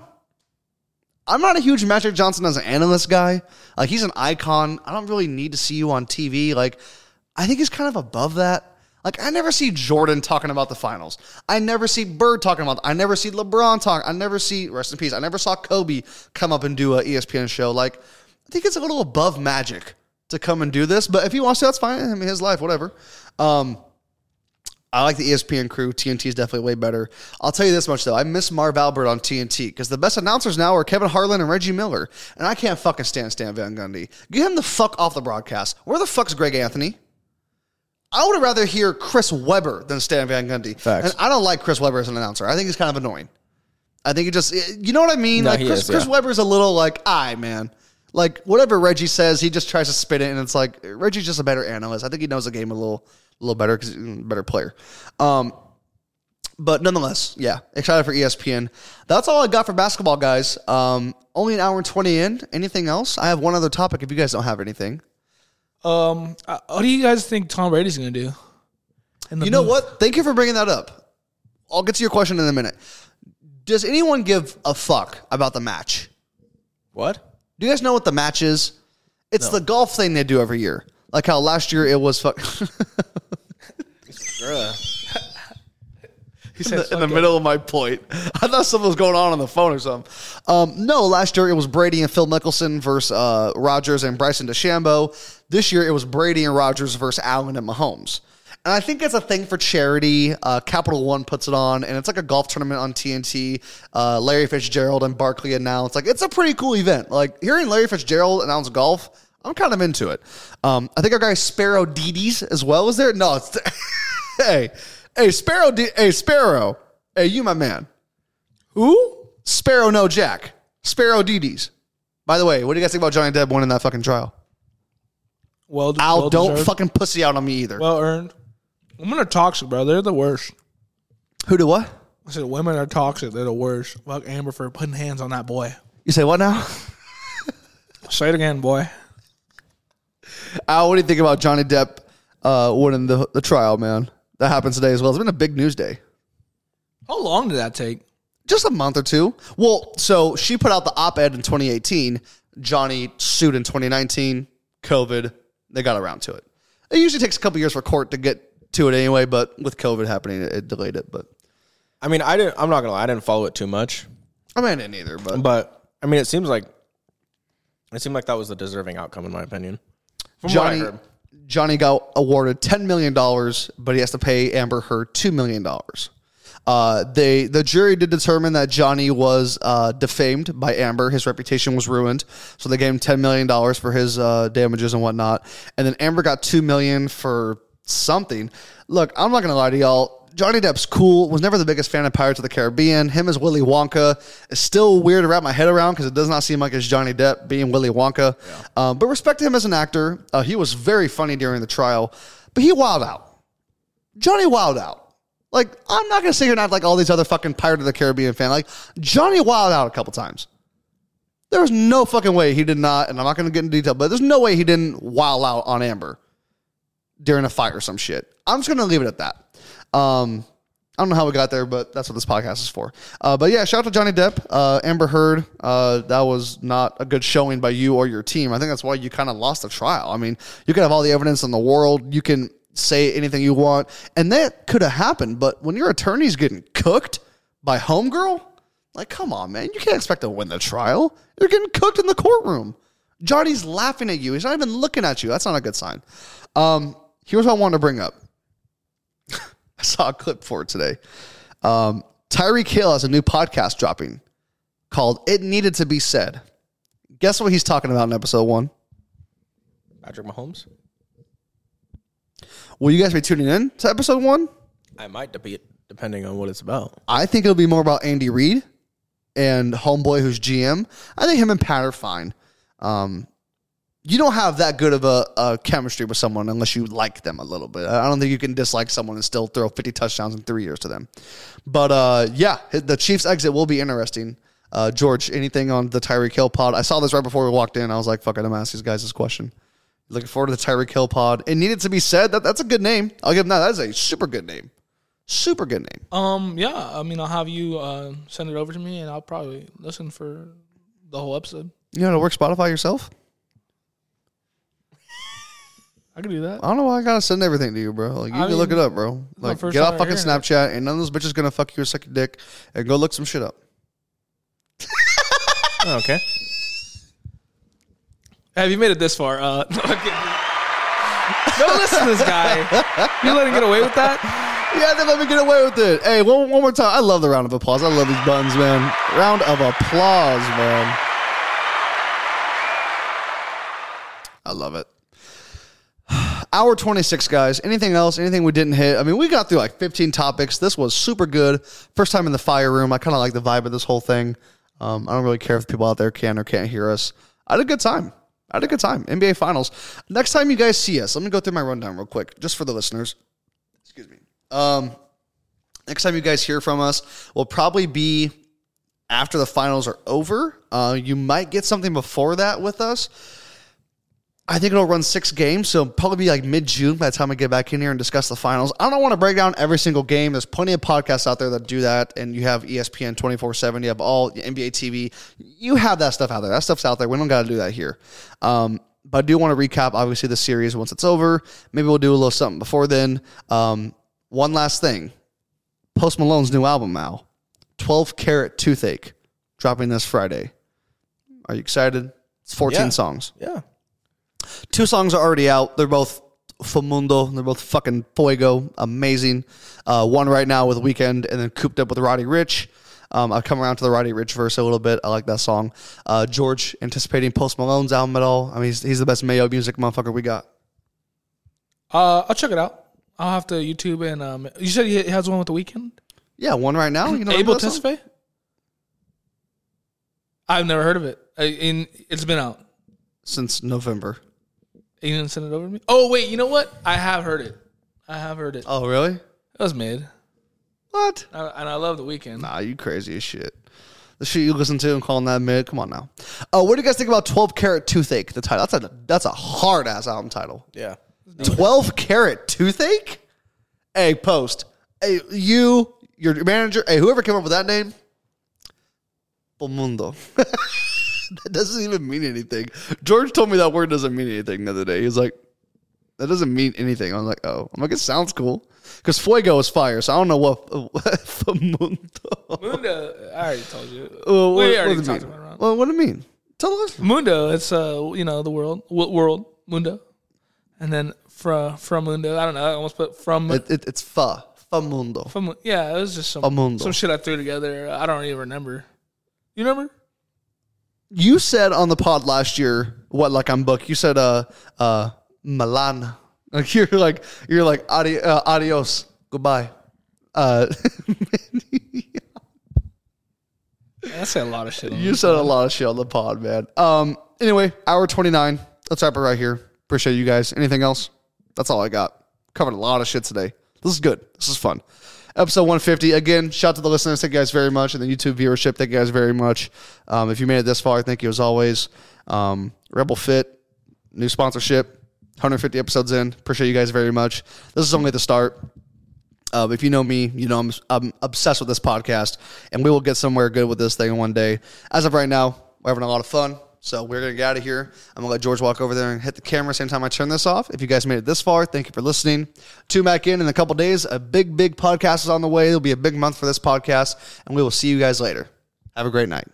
I'm not a huge Magic Johnson as an analyst guy. Like, he's an icon. I don't really need to see you on TV. Like, I think he's kind of above that. Like, I never see Jordan talking about the finals. I never see Bird talking about. I never see LeBron talk. I never see rest in peace. I never saw Kobe come up and do a ESPN show. Like, I think it's a little above Magic to come and do this. But if he wants to, that's fine. I mean, his life, whatever. Um, I like the ESPN crew. TNT is definitely way better. I'll tell you this much though: I miss Marv Albert on TNT because the best announcers now are Kevin Harlan and Reggie Miller, and I can't fucking stand Stan Van Gundy. Get him the fuck off the broadcast. Where the fuck's Greg Anthony? I would rather hear Chris Webber than Stan Van Gundy. Facts. And I don't like Chris Webber as an announcer. I think he's kind of annoying. I think he just, you know what I mean? No, like Chris, is, Chris yeah. Webber's a little like, aye, man. Like whatever Reggie says, he just tries to spin it, and it's like Reggie's just a better analyst. I think he knows the game a little, a little better because he's a better player. Um, but nonetheless, yeah, excited for ESPN. That's all I got for basketball, guys. Um, only an hour and twenty in. Anything else? I have one other topic. If you guys don't have anything, Um, uh, what do you guys think Tom Brady's gonna do? In the you know what? Thank you for bringing that up. I'll get to your question in a minute. Does anyone give a fuck about the match? What? Do you guys know what the match is? It's the golf thing they do every year. Like how last year it was fuck. He in said the, in the middle of my point. I thought something was going on on the phone or something. Um, no, last year it was Brady and Phil Mickelson versus uh, Rodgers and Bryson DeChambeau. This year it was Brady and Rodgers versus Allen and Mahomes. And I think it's a thing for charity. Uh, Capital One puts it on, and it's like a golf tournament on TNT. Uh, Larry Fitzgerald and Barkley announce. Like it's a pretty cool event. Like hearing Larry Fitzgerald announce golf, I'm kind of into it. Um, I think our guy Sparrow Dedes as well is there. No, it's hey, hey Sparrow, D- hey Sparrow, hey you my man. Who? Sparrow no Jack. Sparrow Dedes. By the way, what do you guys think about Johnny Depp winning that fucking trial? Well, Al, well don't deserved. fucking pussy out on me either. well earned. Women are toxic, bro. They're the worst. Who do what? I said women are toxic. They're the worst. Fuck Amber for putting hands on that boy. You say what now? Say it again, boy. Al, what do you think about Johnny Depp uh, winning the, the trial, man? That happens today as well. It's been a big news day. How long did that take? Just a month or two. Well, so she put out the op ed in 2018. Johnny sued in 2019. COVID. They got around to it. It usually takes a couple years for court to get to it anyway, but with COVID happening, it, it delayed it. But I mean, I didn't. I'm not gonna lie. I didn't follow it too much, I mean, I didn't either. But but I mean, it seems like it seemed like that was the deserving outcome, in my opinion. From Johnny. Johnny got awarded ten million dollars, but he has to pay Amber Heard two million dollars. Uh, they the jury did determine that Johnny was uh, defamed by Amber. His reputation was ruined, so they gave him ten million dollars for his uh, damages and whatnot. And then Amber got two million for something. Look, I'm not gonna lie to y'all. Johnny Depp's cool. Was never the biggest fan of Pirates of the Caribbean. Him as Willy Wonka is still weird to wrap my head around because it does not seem like it's Johnny Depp being Willy Wonka. Um, but respect to him as an actor. Uh, he was very funny during the trial, but he wild out. Johnny wild out. Like I'm not gonna sit here and act like all these other fucking Pirate of the Caribbean fan. Like Johnny wild out a couple times. There was no fucking way he did not, and I'm not going to get into detail, but there's no way he didn't wow out on Amber during a fight or some shit. I'm just to leave it at that. Um, I don't know how we got there, but that's what this podcast is for. Uh, but yeah, shout out to Johnny Depp, uh, Amber Heard. Uh, that was not a good showing by you or your team. I think that's why you kind of lost the trial. I mean, you could have all the evidence in the world. You can say anything you want, and that could have happened. But when your attorney's getting cooked by homegirl, like, come on, man, you can't expect to win the trial. You're getting cooked in the courtroom. Johnny's laughing at you. He's not even looking at you. That's not a good sign. Um, here's what I wanted to bring up. I saw a clip for it today. Um, Tyreek Hill has a new podcast dropping called "It Needed to Be Said." Guess what he's talking about in episode one? Patrick Mahomes. Will you guys be tuning in to episode one? I might depending on what it's about. I think it'll be more about Andy Reid and Homeboy, who's GM. I think him and Pat are fine. Um, you don't have that good of a, a chemistry with someone unless you like them a little bit. I don't think you can dislike someone and still throw 50 touchdowns in three years to them. But uh, yeah, the Chiefs' exit will be interesting. Uh, George, anything on the Tyreek Hill pod? I saw this right before we walked in. I was like, fuck it, I'm going to ask these guys this question. Looking forward to the Tyreek Hill pod. It needed to be said. That That's a good name. I'll give him that. That is a super good name. Super good name. Um, yeah. I mean, I'll have you uh, send it over to me, and I'll probably listen for the whole episode. You know how to work Spotify yourself? I can do that. I don't know why I gotta send everything to you, bro. Like you I can look it up, bro. Like get off fucking hearing it. Snapchat, and none of those bitches gonna fuck you or suck your dick, and go look some shit up. Oh, okay. Have you made it this far? Uh, no, I'm kidding. Don't listen to this guy. You let him get away with that? Yeah, they let me get away with it. Hey, one, one more time. I love the round of applause. I love these buttons, man. Round of applause, man. I love it. Hour 26, guys. Anything else? Anything we didn't hit? I mean, we got through like 15 topics. This was super good. First time in the fire room. I kind of like the vibe of this whole thing. Um, I don't really care if people out there can or can't hear us. I had a good time. I had a good time. NBA Finals. Next time you guys see us, let me go through my rundown real quick, just for the listeners. Excuse me. Um, next time you guys hear from us will probably be after the finals are over. Uh, you might get something before that with us. I think it'll run six games, so probably be like mid June by the time I get back in here and discuss the finals. I don't want to break down every single game. There's plenty of podcasts out there that do that, and you have ESPN 24 7. You have all NBA TV. You have that stuff out there. That stuff's out there. We don't got to do that here. Um, but I do want to recap, obviously, the series once it's over. Maybe we'll do a little something before then. Um, one last thing Post Malone's new album, Al 12 Carat Toothache, dropping this Friday. Are you excited? It's 14 Yeah. songs. Yeah. Two songs are already out. They're both Famundo. They're both fucking fuego. Amazing. Uh, one right now with Weeknd, and then cooped up with Roddy Ricch. Um, I've come around to the Roddy Ricch verse a little bit. I like that song. Uh, George anticipating Post Malone's album at all. I mean, he's, he's the best Mayo music motherfucker we got. Uh, I'll check it out. I'll have to YouTube and um. You said he has one with the Weeknd. Yeah, one right now. You know song? Tesfaye. I've never heard of it. I, in it's been out. since November. You didn't send it over to me. Oh wait, you know what? I have heard it. I have heard it. Oh, really? It was mid, What? I, and I love the Weeknd. Nah, you crazy as shit. The shit you listen to and calling that mid. Come on now. Uh, what do you guys think about 12 Carat Toothache? The title. That's a that's a hard ass album title. Yeah. 12 Carat Toothache? Hey, post. Hey, you, your manager, hey, whoever came up with that name, Mundo. that doesn't even mean anything. George told me that word doesn't mean anything the other day. He was like, that doesn't mean anything. I was like, oh. I'm like, it sounds cool. Because Fuego is fire, so I don't know what. Mundo. Mundo, I already told you. Well, what, we already it talked mean? about it. Well, what do you mean? Tell us. Mundo, it's uh, you know, the world, world, Mundo, and then fra from Mundo. I don't know. I almost put from It, it, it's fa. Famundo. from. Yeah, it was just some Famundo. some shit I threw together. I don't even remember. You remember? You said on the pod last year, what, like on book, you said, uh, uh, Milan. Like you're like, you're like, adi- uh, adios, goodbye. Uh, I said a lot of shit. On you said a lot of shit on the pod, man. Um, anyway, hour 29. Let's wrap it right here. Appreciate you guys. Anything else? That's all I got. Covered a lot of shit today. This is good. This is fun. Episode 150. Again, shout out to the listeners. Thank you guys very much. And the YouTube viewership, thank you guys very much. Um, if you made it this far, thank you as always. Um, Rebel Fit, new sponsorship, 150 episodes in. Appreciate you guys very much. This is only the start. Uh, if you know me, you know I'm, I'm obsessed with this podcast, and we will get somewhere good with this thing one day. As of right now, we're having a lot of fun. So we're gonna get out of here. I'm gonna let George walk over there and hit the camera same time I turn this off. If you guys made it this far, thank you for listening. Tune back in in a couple days. A big, big podcast is on the way. It'll be a big month for this podcast, and we will see you guys later. Have a great night.